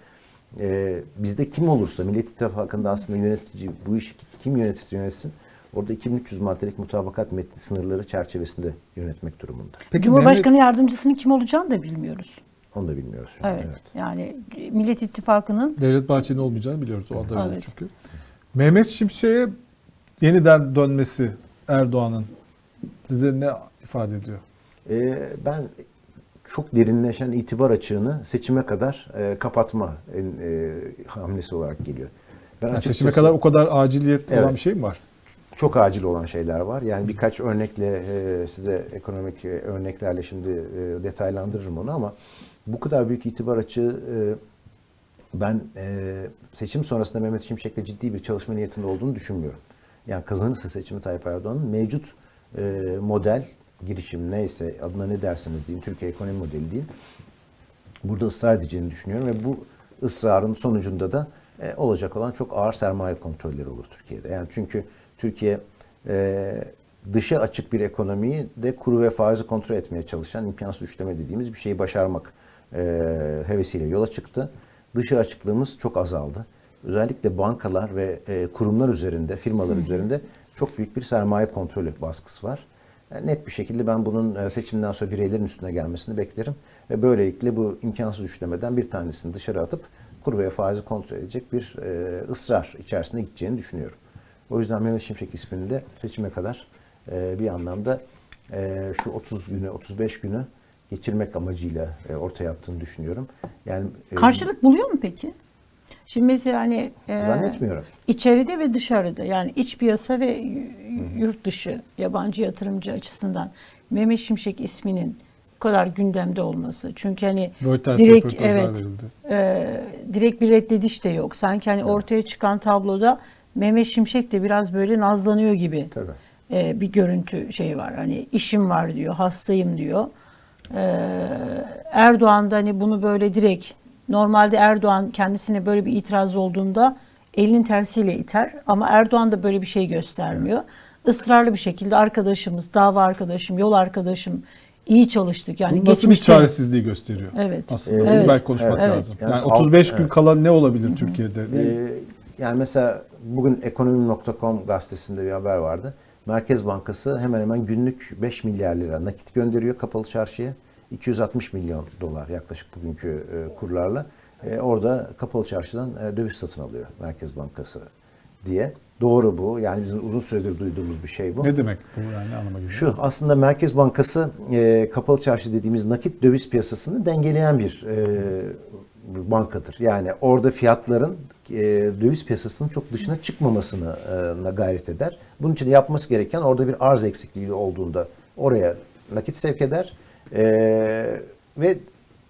e, bizde kim olursa Millet İttifakı'nda aslında yönetici bu işi kim yönetirse yönetsin orada 2300 maddelik mutabakat metni sınırları çerçevesinde yönetmek durumunda. Peki Cumhurbaşkanı yardımcısının kim olacağını da bilmiyoruz. Onu da bilmiyoruz şu an. Evet. Yani Millet İttifakı'nın Devlet Bahçeli'nin olmayacağını biliyoruz. O aday Evet. çünkü. Mehmet Şimşek'e yeniden dönmesi Erdoğan'ın size ne ifade ediyor? Ee, ben çok derinleşen itibar açığını seçime kadar e, kapatma en, e, hamlesi olarak geliyor. Ben Yani açıkçası- seçime kadar o kadar aciliyet olan Evet. bir şey mi var? çok acil olan şeyler var. Yani birkaç örnekle e, size ekonomik e, örneklerle şimdi e, detaylandırırım onu ama bu kadar büyük itibar açığı e, ben e, seçim sonrasında Mehmet Şimşek'le ciddi bir çalışma niyetinde olduğunu düşünmüyorum. Yani kazanırsa seçimi Tayyip Erdoğan'ın mevcut e, model, girişim neyse adına ne derseniz deyin, Türkiye ekonomi modeli deyin burada ısrar edeceğini düşünüyorum ve bu ısrarın sonucunda da e, olacak olan çok ağır sermaye kontrolleri olur Türkiye'de. Yani çünkü Türkiye e, dışa açık bir ekonomiyi de kuru ve faizi kontrol etmeye çalışan imkansız üçleme dediğimiz bir şeyi başarmak e, hevesiyle yola çıktı. Dışa açıklığımız çok azaldı. özellikle bankalar ve e, kurumlar üzerinde, firmalar üzerinde çok büyük bir sermaye kontrolü baskısı var. Yani net bir şekilde ben bunun e, seçimden sonra bireylerin üstüne gelmesini beklerim. Ve böylelikle bu imkansız üçlemeden bir tanesini dışarı atıp kur ve faizi kontrol edecek bir e, ısrar içerisine gideceğini düşünüyorum. O yüzden Mehmet Şimşek ismini de seçime kadar e, bir anlamda e, şu 30 günü, 35 günü geçirmek amacıyla e, ortaya attığını düşünüyorum. Yani e, Karşılık buluyor mu peki? Şimdi mesela hani e, Zannetmiyorum. içeride ve dışarıda yani iç piyasa ve yurt dışı yabancı yatırımcı açısından Mehmet Şimşek isminin bu kadar gündemde olması. Çünkü hani Reuters direkt evet verildi. e, direkt bir reddediş de yok. Sanki hani ortaya çıkan tabloda Mehmet Şimşek de biraz böyle nazlanıyor gibi Tabii. e, bir görüntü şey var. Hani işim var diyor, hastayım diyor. E, Erdoğan da hani bunu böyle direkt normalde Erdoğan kendisine böyle bir itiraz olduğunda elinin tersiyle iter ama Erdoğan da böyle bir şey göstermiyor. Israrlı bir şekilde arkadaşımız, dava arkadaşım, yol arkadaşım iyi çalıştık. Yani Bu nasıl bir çaresizliği gösteriyor? Evet. Aslında Evet. Bunu belki konuşmak Evet. lazım. Yani Yani, alt- 35 gün evet. kala ne olabilir Türkiye'de? Ee, yani mesela bugün ekonomi.com gazetesinde bir haber vardı. Merkez Bankası hemen hemen günlük 5 milyar lira nakit gönderiyor kapalı çarşıya. 260 milyon dolar yaklaşık bugünkü e, kurlarla. E, orada kapalı çarşıdan e, döviz satın alıyor Merkez Bankası diye. Doğru bu. Yani bizim uzun süredir duyduğumuz bir şey bu. ne demek bu yani anlama geliyor? Şu aslında Merkez Bankası e, kapalı çarşı dediğimiz nakit döviz piyasasını dengeleyen bir e, bankadır. Yani orada fiyatların e, döviz piyasasının çok dışına çıkmamasını e, gayret eder. Bunun için yapması gereken orada bir arz eksikliği olduğunda oraya nakit sevk eder e, ve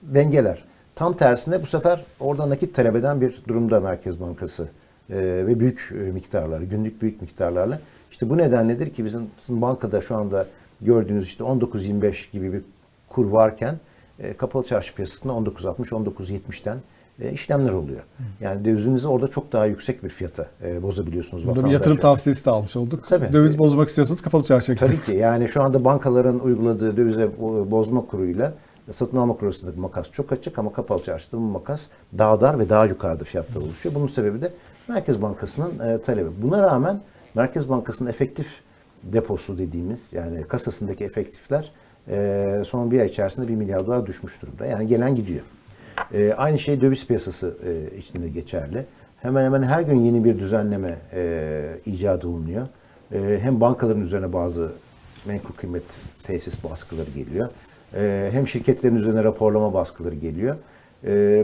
dengeler. Tam tersine bu sefer orada nakit talep eden bir durumda Merkez Bankası e, ve büyük e, miktarlarla, günlük büyük miktarlarla. İşte bu nedenledir ki bizim, bizim bankada şu anda gördüğünüz işte 19.25 gibi bir kur varken kapalı çarşı piyasasında 19.60-19.70'ten e, işlemler oluyor. Yani dövizinizi orada çok daha yüksek bir fiyata e, bozabiliyorsunuz. Burada bir yatırım tavsiyesi de almış olduk. Tabii. Döviz bozmak istiyorsanız kapalı çarşıya gidin. Tabii ki yani şu anda bankaların uyguladığı dövize bo- bozma kuruyla satın alma kuru arasındaki makas çok açık ama kapalı çarşıda bu makas daha dar ve daha yukarıda fiyatlar oluşuyor. Bunun sebebi de Merkez Bankası'nın e, talebi. Buna rağmen Merkez Bankası'nın efektif deposu dediğimiz yani kasasındaki efektifler e, son bir ay içerisinde 1 milyar dolar düşmüş durumda. Yani gelen gidiyor. E, aynı şey döviz piyasası e, içinde geçerli. Hemen hemen her gün yeni bir düzenleme e, icat olunuyor. E, hem bankaların üzerine bazı menkul kıymet tesis baskıları geliyor. Hem şirketlerin üzerine raporlama baskıları geliyor.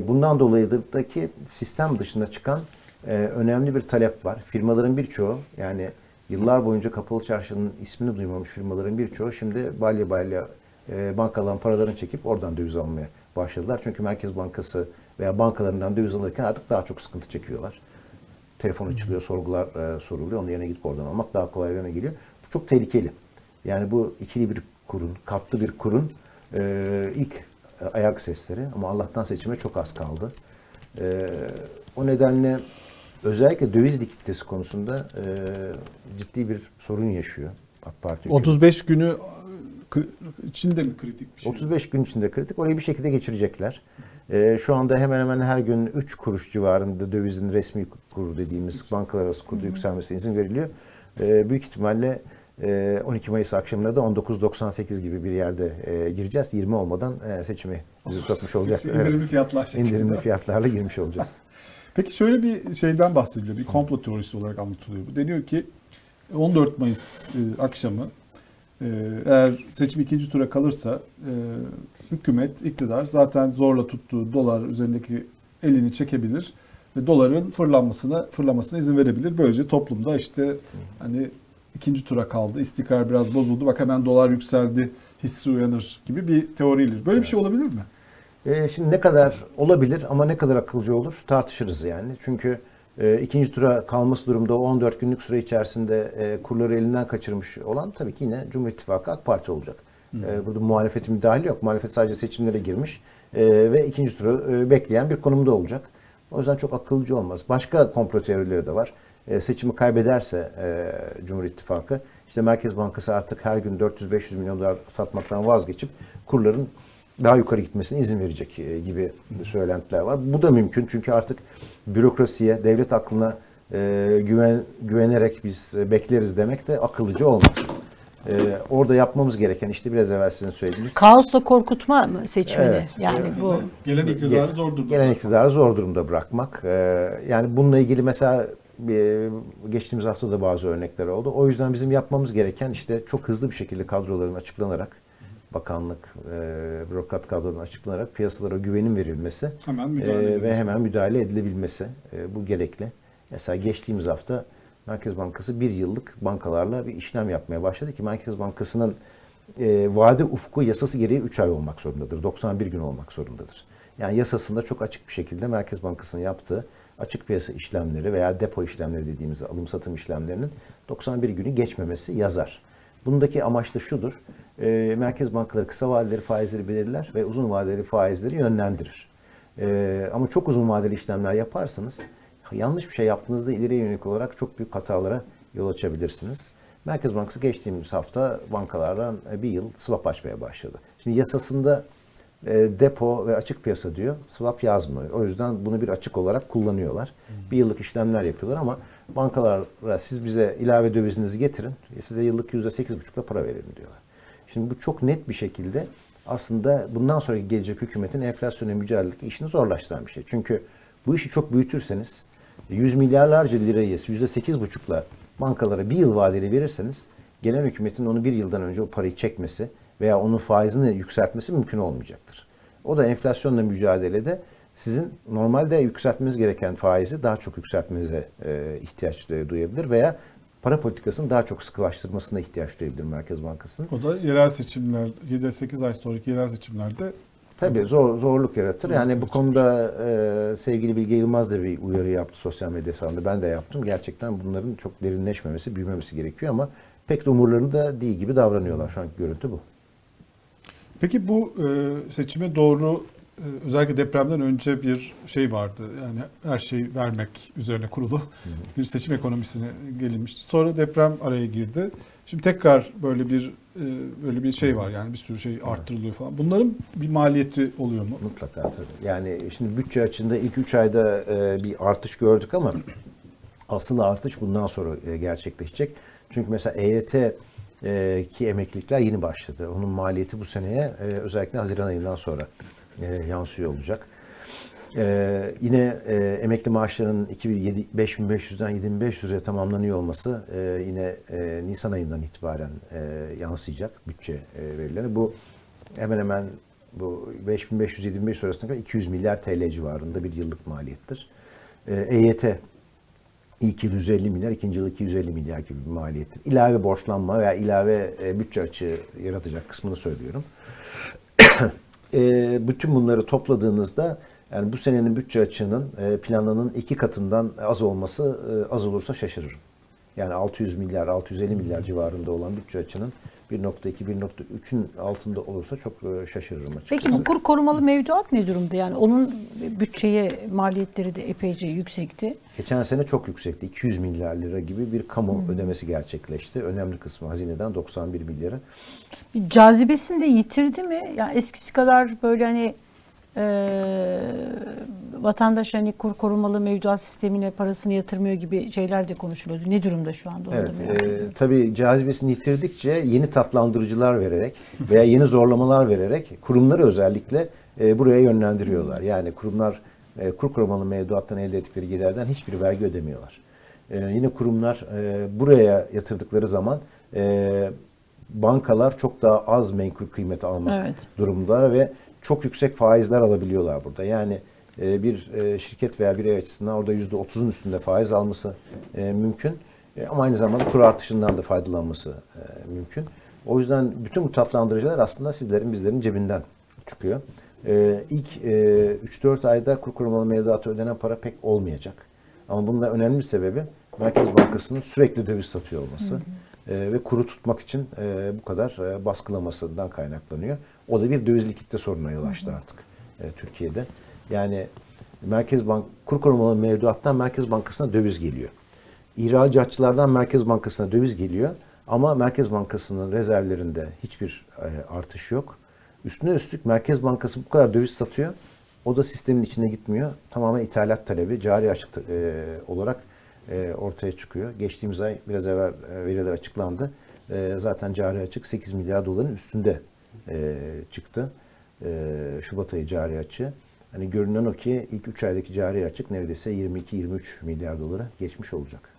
Bundan dolayı da ki sistem dışında çıkan e, önemli bir talep var. Firmaların birçoğu yani yıllar boyunca kapalı çarşının ismini duymamış firmaların birçoğu şimdi balya balya e, bankaların paralarını çekip oradan döviz almaya başladılar. Çünkü Merkez Bankası veya bankalarından döviz alırken artık daha çok sıkıntı çekiyorlar. Telefon açılıyor, sorgular e, soruluyor. Onun yerine gidip oradan almak daha kolaylarına geliyor. Bu çok tehlikeli. Yani bu ikili bir kurun, katlı bir kurun e, ilk ayak sesleri ama Allah'tan seçime çok az kaldı. E, o nedenle özellikle döviz likiditesi konusunda e, ciddi bir sorun yaşıyor AK Parti. hükümeti. 35 günü içinde mi kritik bir şey? 35 gün içinde kritik. Orayı bir şekilde geçirecekler. Ee, şu anda hemen hemen her gün 3 kuruş civarında dövizin resmi kuru dediğimiz bankalar arası kurda yükselmesine izin veriliyor. Ee, büyük ihtimalle e, 12 Mayıs akşamında da 19.98 gibi bir yerde e, gireceğiz. 20 olmadan e, seçimi bizi sokmuş olacak. İndirimli fiyatlar şeklinde. İndirimli fiyatlarla girmiş olacağız. Peki şöyle bir şeyden bahsediliyor. Bir komplo teorisi olarak anlatılıyor. bu. Deniyor ki 14 Mayıs e, akşamı e, eğer seçim ikinci tura kalırsa e, hükümet, iktidar zaten zorla tuttuğu dolar üzerindeki elini çekebilir ve doların fırlanmasına fırlamasına izin verebilir. Böylece toplumda işte hani ikinci tura kaldı, istikrar biraz bozuldu. Bak hemen dolar yükseldi, hissi uyanır gibi bir teoriyle. Böyle bir şey olabilir mi? E, şimdi ne kadar olabilir ama ne kadar akılcı olur tartışırız yani. Çünkü e, ikinci tura kalması durumda o 14 günlük süre içerisinde e, kurları elinden kaçırmış olan tabii ki yine Cumhur İttifakı AK Parti olacak. E, burada muhalefetin müdahale yok. Muhalefet sadece seçimlere girmiş e, ve ikinci turu e, bekleyen bir konumda olacak. O yüzden çok akılcı olmaz. Başka komplo teorileri de var. E, seçimi kaybederse e, Cumhur İttifakı işte Merkez Bankası artık her gün 400-500 milyon dolar satmaktan vazgeçip kurların daha yukarı gitmesine izin verecek e, gibi söylentiler var. Bu da mümkün çünkü artık bürokrasiye, devlet aklına e, güven güvenerek biz e, bekleriz demek de akıllıca olmaz. E, orada yapmamız gereken işte biraz evvel sizin söylediğiniz Kaosla korkutma mı seçmeni? Evet. Yani bu Gelen iktidarı zor durumda. gelen iktidarı zor durumda bırakmak. E, yani bununla ilgili mesela geçtiğimiz hafta da bazı örnekler oldu. O yüzden bizim yapmamız gereken işte çok hızlı bir şekilde kadroların açıklanarak bakanlık, e, bürokrat kadroların açıklanarak piyasalara güvenin verilmesi Hemen e, ve hemen müdahale edilebilmesi e, bu gerekli. Mesela geçtiğimiz hafta Merkez Bankası bir yıllık bankalarla bir işlem yapmaya başladı ki Merkez Bankası'nın e, vade ufku yasası gereği 3 ay olmak zorundadır. 91 gün olmak zorundadır. Yani yasasında çok açık bir şekilde Merkez Bankası'nın yaptığı açık piyasa işlemleri veya depo işlemleri dediğimiz alım satım işlemlerinin 91 günü geçmemesi yazar. Bundaki amaç da şudur. E, merkez bankaları kısa vadeli faizleri belirler ve uzun vadeli faizleri yönlendirir. E, ama çok uzun vadeli işlemler yaparsanız yanlış bir şey yaptığınızda ileriye yönelik olarak çok büyük hatalara yol açabilirsiniz. Merkez Bankası geçtiğimiz hafta bankalardan e, bir yıl swap açmaya başladı. Şimdi yasasında e, depo ve açık piyasa diyor. Swap yazmıyor. O yüzden bunu bir açık olarak kullanıyorlar. Bir yıllık işlemler yapıyorlar ama bankalara siz bize ilave dövizinizi getirin. Size yıllık %8,5'la para verelim diyorlar. Şimdi bu çok net bir şekilde aslında bundan sonraki gelecek hükümetin enflasyona mücadeledeki işini zorlaştıran bir şey. Çünkü bu işi çok büyütürseniz 100 milyarlarca lirayı %8,5'la bankalara bir yıl vadeli verirseniz gelen hükümetin onu bir yıldan önce o parayı çekmesi veya onun faizini yükseltmesi mümkün olmayacaktır. O da enflasyonla mücadelede sizin normalde yükseltmeniz gereken faizi daha çok yükseltmenize e, ihtiyaç duyabilir veya para politikasını daha çok sıkılaştırmasına ihtiyaç duyabilir Merkez Bankası'nın. O da yerel seçimler, 7-8 ay sonraki yerel seçimlerde Tabii zor, zorluk yaratır. Yani bu konuda e, sevgili Bilge Yılmaz da bir uyarı yaptı sosyal medya hesabında. Ben de yaptım. Gerçekten bunların çok derinleşmemesi, büyümemesi gerekiyor ama pek de umurlarında değil gibi davranıyorlar. Şu anki görüntü bu. Peki bu e, seçime doğru özellikle depremden önce bir şey vardı. Yani her şeyi vermek üzerine kurulu bir seçim ekonomisine gelinmişti. Sonra deprem araya girdi. Şimdi tekrar böyle bir e, böyle bir şey var. Yani bir sürü şey arttırılıyor falan. Bunların bir maliyeti oluyor mu? Mutlaka tabii. Yani şimdi bütçe açığında ilk 3 ayda e, bir artış gördük ama asıl artış bundan sonra e, gerçekleşecek. Çünkü mesela EYT ki emeklilikler yeni başladı. Onun maliyeti bu seneye özellikle Haziran ayından sonra e, yansıyor olacak. E, yine e, emekli maaşlarının 2007 5500'den 7500'e tamamlanıyor olması e, yine e, Nisan ayından itibaren e, yansıyacak bütçe e, verilerine. Bu hemen hemen bu 5500-7500 arasında kadar 200 milyar TL civarında bir yıllık maliyettir. E, EYT ilk yıl 150 milyar, ikinci yıl 250 milyar gibi bir maliyettir. İlave borçlanma veya ilave e, bütçe açığı yaratacak kısmını söylüyorum. E, bütün bunları topladığınızda yani bu senenin bütçe açığının e, planlanan iki katından az olması e, az olursa şaşırırım. Yani 600 milyar, 650 milyar civarında olan bütçe açığının 1.2-1.3'ün altında olursa çok e, şaşırırım açıkçası. Peki bu kur korumalı mevduat ne durumda? Yani onun bütçeye maliyetleri de epeyce yüksekti. Geçen sene çok yüksekti. 200 milyar lira gibi bir kamu ödemesi gerçekleşti. Önemli kısmı hazineden 91 milyarı. Bir cazibesini de yitirdi mi? Yani eskisi kadar böyle hani eee vatandaş hani kur korumalı mevduat sistemine parasını yatırmıyor gibi şeyler de konuşuluyordu. Ne durumda şu anda? Evet, e, tabii cazibesini yitirdikçe yeni tatlandırıcılar vererek veya yeni zorlamalar vererek kurumları özellikle e, buraya yönlendiriyorlar. Yani kurumlar e, kur korumalı mevduattan elde ettikleri gelirden hiçbir vergi ödemiyorlar. E, yine kurumlar e, buraya yatırdıkları zaman e, bankalar çok daha az menkul kıymet almak Evet. durumdalar ve çok yüksek faizler alabiliyorlar burada. Yani e, bir e, şirket veya birey açısından orada %30'un üstünde faiz alması e, mümkün. Ama aynı zamanda kur artışından da faydalanması mümkün. O yüzden bütün bu tatlandırıcılar aslında sizlerin bizlerin cebinden çıkıyor. İlk e, 3-4 ayda kur korumalı mevduata ödenen para pek olmayacak. Ama bunun da önemli bir sebebi Merkez Bankası'nın sürekli döviz satıyor olması e, ve kuru tutmak için bu kadar baskılamasından kaynaklanıyor. O da bir döviz likitte sorununa yol açtı artık e, Türkiye'de. Yani Merkez Bank kur korumalı mevduattan Merkez Bankası'na döviz geliyor. İhracatçılardan Merkez Bankası'na döviz geliyor ama Merkez Bankası'nın rezervlerinde hiçbir e, artış yok. Üstüne üstlük Merkez Bankası bu kadar döviz satıyor. O da sistemin içine gitmiyor. Tamamen ithalat talebi cari açık e, olarak e, ortaya çıkıyor. Geçtiğimiz ay biraz evvel e, veriler açıklandı. E, zaten cari açık 8 milyar doların üstünde e, çıktı. E, Şubat ayı cari açığı. Hani görünen o ki ilk 3 aydaki cari açık neredeyse 22-23 milyar dolara geçmiş olacak.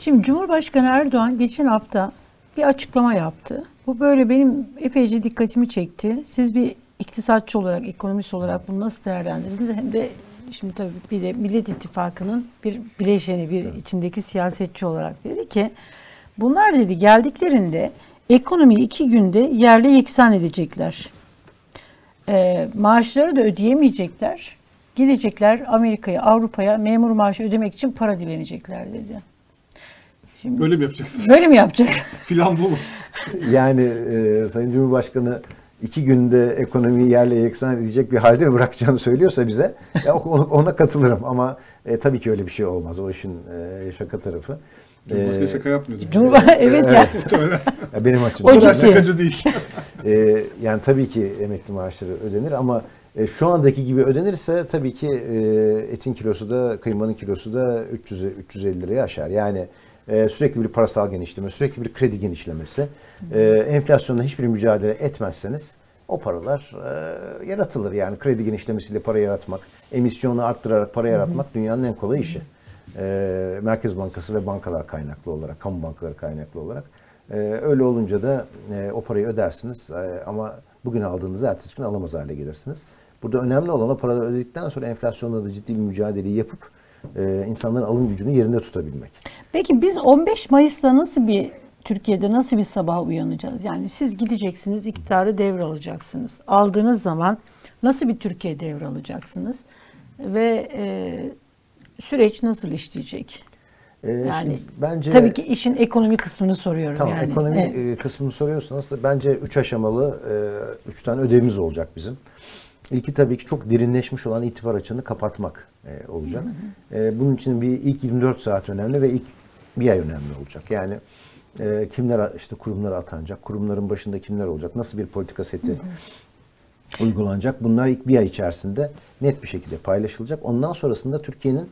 Şimdi Cumhurbaşkanı Erdoğan geçen hafta bir açıklama yaptı. Bu böyle benim epeyce dikkatimi çekti. Siz bir iktisatçı olarak, ekonomist olarak bunu nasıl değerlendirirsiniz? Hem de şimdi tabii bir de Millet İttifakı'nın bir bileşeni, bir içindeki siyasetçi olarak dedi ki bunlar dedi geldiklerinde ekonomiyi iki günde yerle yeksan edecekler. Ee, maaşları da ödeyemeyecekler. Gidecekler Amerika'ya, Avrupa'ya memur maaşı ödemek için para dilenecekler dedi. Böyle mi yapacaksınız? Böyle mi yapacak? <laughs> Plan bu mu? Yani e, Sayın Cumhurbaşkanı iki günde ekonomiyi yerle yeksan edecek bir halde mi bırakacağını söylüyorsa bize ya ona, ona katılırım ama e, tabii ki öyle bir şey olmaz. O işin e, şaka tarafı. Başka E, şaka yapmıyordu. Cumhurbaşkanı <laughs> evet ya. ya benim <laughs> O açımdan. ciddi. Şakacı değil. <laughs> E, yani tabii ki emekli maaşları ödenir ama e, şu andaki gibi ödenirse tabii ki e, etin kilosu da kıymanın kilosu da 300 350 liraya aşar. Yani e, sürekli bir parasal genişleme, sürekli bir kredi genişlemesi, e, enflasyonla hiçbir mücadele etmezseniz o paralar e, yaratılır. Yani kredi genişlemesiyle para yaratmak, emisyonu arttırarak para yaratmak dünyanın en kolay işi. E, Merkez Bankası ve bankalar kaynaklı olarak, kamu bankaları kaynaklı olarak. E, öyle olunca da e, o parayı ödersiniz E, ama bugün aldığınızı ertesi gün alamaz hale gelirsiniz. Burada önemli olan o paraları ödedikten sonra enflasyonla da ciddi bir mücadeleyi yapıp e, insanların alım gücünü yerinde tutabilmek. Peki biz 15 Mayıs'ta nasıl bir Türkiye'de nasıl bir sabah uyanacağız? Yani siz gideceksiniz, iktidarı devralacaksınız. Aldığınız zaman nasıl bir Türkiye devralacaksınız? Ve e, süreç nasıl işleyecek? E, Yani bence tabii ki işin ekonomi kısmını soruyorum Tamam yani. ekonomi Evet. e, kısmını soruyorsanız da bence üç aşamalı e, üç tane ödevimiz olacak bizim. İlki tabii ki çok derinleşmiş olan itibar açığını kapatmak e, olacak. E, bunun için bir ilk 24 saat önemli ve ilk bir ay önemli olacak. Yani e, kimler işte kurumlara atanacak, kurumların başında kimler olacak, nasıl bir politika seti uygulanacak. Bunlar ilk bir ay içerisinde net bir şekilde paylaşılacak. Ondan sonrasında Türkiye'nin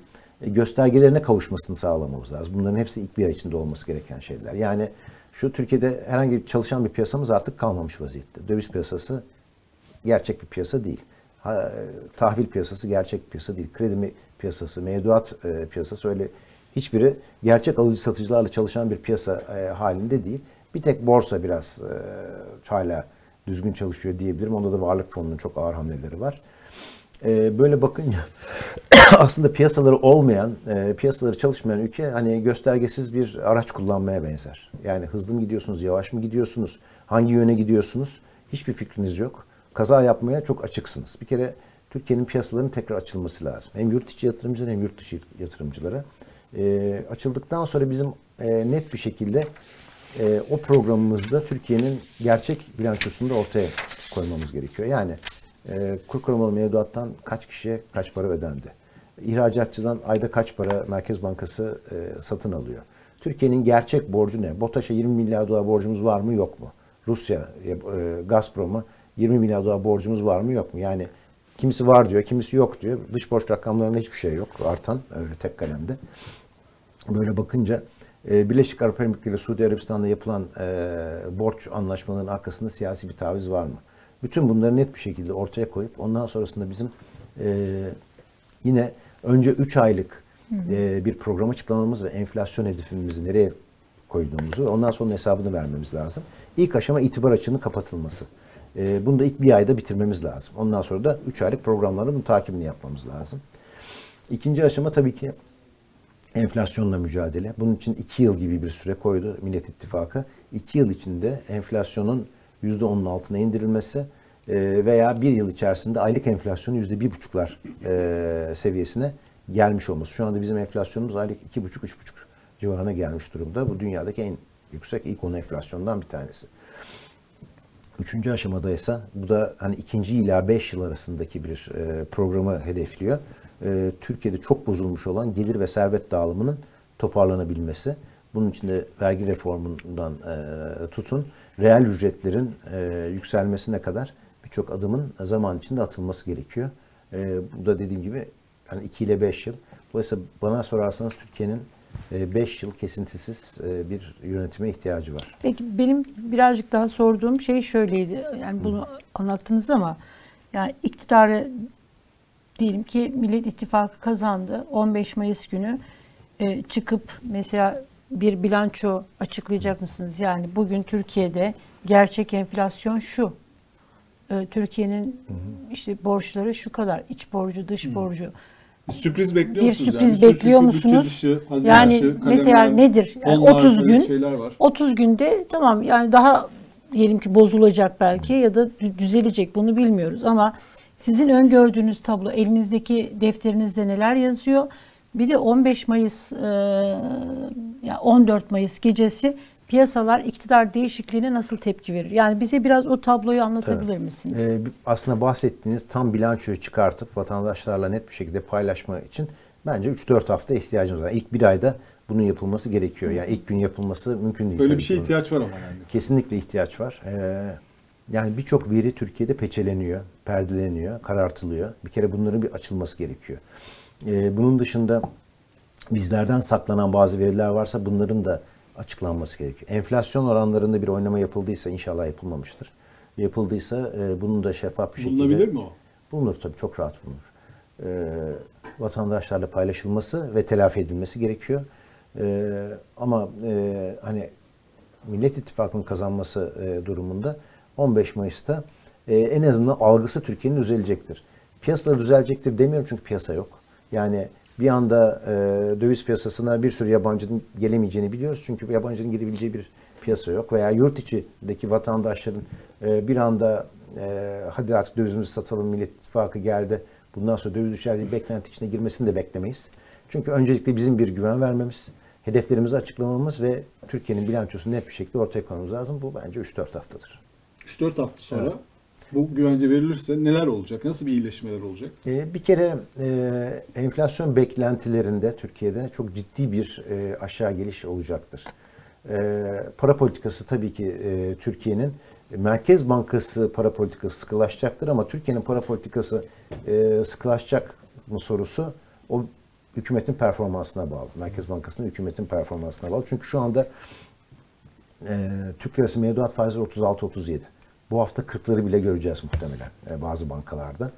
göstergelerine kavuşmasını sağlamamız lazım. Bunların hepsi ilk bir ay içinde olması gereken şeyler. Yani şu Türkiye'de herhangi bir çalışan bir piyasamız artık kalmamış vaziyette. Döviz piyasası gerçek bir piyasa değil. E, tahvil piyasası gerçek bir piyasa değil. Kredi piyasası, mevduat e, piyasası öyle hiçbiri gerçek alıcı satıcılarla çalışan bir piyasa e, halinde değil. Bir tek borsa biraz e, hala düzgün çalışıyor diyebilirim. Onda da varlık fonunun çok ağır hamleleri var. E, böyle bakınca <coughs> aslında piyasaları olmayan, e, piyasaları çalışmayan ülke hani göstergesiz bir araç kullanmaya benzer. Yani hızlı mı gidiyorsunuz, yavaş mı gidiyorsunuz, hangi yöne gidiyorsunuz hiçbir fikriniz yok. Kaza yapmaya çok açıksınız. Bir kere Türkiye'nin piyasalarının tekrar açılması lazım. Hem yurt içi yatırımcılara hem yurt dışı yatırımcılara. E, açıldıktan sonra bizim e, net bir şekilde e, o programımızda Türkiye'nin gerçek bilançosunu da ortaya koymamız gerekiyor. Yani e, kur korumalı mevduattan kaç kişiye kaç para ödendi? İhracatçıdan ayda kaç para Merkez Bankası e, satın alıyor? Türkiye'nin gerçek borcu ne? BOTAŞ'a 20 milyar dolar borcumuz var mı yok mu? Rusya, e, Gazprom'a 20 milyar dolar borcumuz var mı yok mu? Yani kimisi var diyor, kimisi yok diyor. Dış borç rakamlarında hiçbir şey yok artan öyle tek kalemde. Böyle bakınca e, Birleşik Arap Emirlikleri ile Suudi Arabistan'da yapılan e, borç anlaşmalarının arkasında siyasi bir taviz var mı? Bütün bunları net bir şekilde ortaya koyup ondan sonrasında bizim e, yine önce 3 aylık e, bir program açıklamamız ve enflasyon hedefimizi nereye koyduğumuzu ondan sonra hesabını vermemiz lazım. İlk aşama itibar açığının kapatılması. E, bunu da ilk bir ayda bitirmemiz lazım. Ondan sonra da 3 aylık programların bunun takibini yapmamız lazım. İkinci aşama tabii ki enflasyonla mücadele. Bunun için iki yıl gibi bir süre koydu Millet İttifakı. İki yıl içinde enflasyonun yüzde onun altına indirilmesi e, veya bir yıl içerisinde aylık enflasyonun yüzde bir buçuklar e, seviyesine gelmiş olması. Şu anda bizim enflasyonumuz aylık iki buçuk, üç buçuk civarına gelmiş durumda. Bu dünyadaki en yüksek ilk on enflasyondan bir tanesi. Üçüncü aşamada ise bu da hani ikinci ila beş yıl arasındaki bir e, programı hedefliyor. Türkiye'de çok bozulmuş olan gelir ve servet dağılımının toparlanabilmesi. Bunun içinde vergi reformundan e, tutun, reel ücretlerin e, yükselmesine kadar birçok adımın zaman içinde atılması gerekiyor. E, bu da dediğim gibi yani 2 ile 5 yıl. Dolayısıyla bana sorarsanız Türkiye'nin 5 yıl kesintisiz e, bir yönetime ihtiyacı var. Peki benim birazcık daha sorduğum şey şöyleydi. Yani bunu anlattınız ama yani iktidarı diyelim ki Millet İttifakı kazandı. 15 Mayıs günü e, çıkıp mesela bir bilanço açıklayacak mısınız? Yani bugün Türkiye'de gerçek enflasyon şu. E, Türkiye'nin işte borçları şu kadar. iç borcu, dış borcu. Bir sürpriz bekliyor Bir musunuz? sürpriz sürü bekliyor musunuz? dışı, Yani dışı, mesela nedir? Yani fonlar, 30 böyle gün var. 30 günde tamam yani daha diyelim ki bozulacak belki ya da dü- düzelecek bunu bilmiyoruz ama sizin öngördüğünüz tablo elinizdeki defterinizde neler yazıyor? Bir de 15 Mayıs e, ya 14 Mayıs gecesi piyasalar iktidar değişikliğine nasıl tepki verir? Yani bize biraz o tabloyu anlatabilir misiniz? Ee, aslında bahsettiğiniz tam bilançoyu çıkartıp vatandaşlarla net bir şekilde paylaşma için bence 3-4 hafta ihtiyacımız var. İlk bir ayda bunun yapılması gerekiyor. Yani ilk gün yapılması mümkün değil. Böyle tabii bir şeye ihtiyaç var ama yani. Kesinlikle ihtiyaç var. Ee, yani birçok veri Türkiye'de peçeleniyor, perdeleniyor, karartılıyor. Bir kere bunların bir açılması gerekiyor. Ee, bunun dışında bizlerden saklanan bazı veriler varsa bunların da açıklanması gerekiyor. Enflasyon oranlarında bir oynama yapıldıysa inşallah yapılmamıştır. Yapıldıysa e, bunun da şeffaf bir şekilde... Bulunabilir mi o? Bulunur tabii çok rahat bulunur. Ee, vatandaşlarla paylaşılması ve telafi edilmesi gerekiyor. Ee, ama e, hani Millet İttifakı'nın kazanması e, durumunda 15 Mayıs'ta e, en azından algısı Türkiye'nin düzelecektir. Piyasalar düzelecektir demiyorum çünkü piyasa yok. Yani bir anda e, döviz piyasasına bir sürü yabancının gelemeyeceğini biliyoruz. Çünkü yabancının girebileceği bir piyasa yok. Veya yurt içindeki vatandaşların e, bir anda e, hadi artık dövizimizi satalım Millet İttifakı geldi. Bundan sonra döviz düşer diye beklenti içine girmesini de beklemeyiz. Çünkü öncelikle bizim bir güven vermemiz, hedeflerimizi açıklamamız ve Türkiye'nin bilançosunu net bir şekilde ortaya koymamız lazım. Bu bence 3-4 haftadır. 3-4 hafta sonra bu güvence verilirse neler olacak? Nasıl bir iyileşmeler olacak? Ee, Bir kere e, enflasyon beklentilerinde Türkiye'de çok ciddi bir e, aşağı geliş olacaktır. E, para politikası tabii ki e, Türkiye'nin Merkez Bankası para politikası sıkılaşacaktır ama Türkiye'nin para politikası e, sıkılaşacak mı sorusu o hükümetin performansına bağlı. Merkez Bankası'nın hükümetin performansına bağlı. Çünkü şu anda e, Türk lirası mevduat faizi 36-37. Bu hafta 40'ları bile göreceğiz muhtemelen e, bazı bankalarda.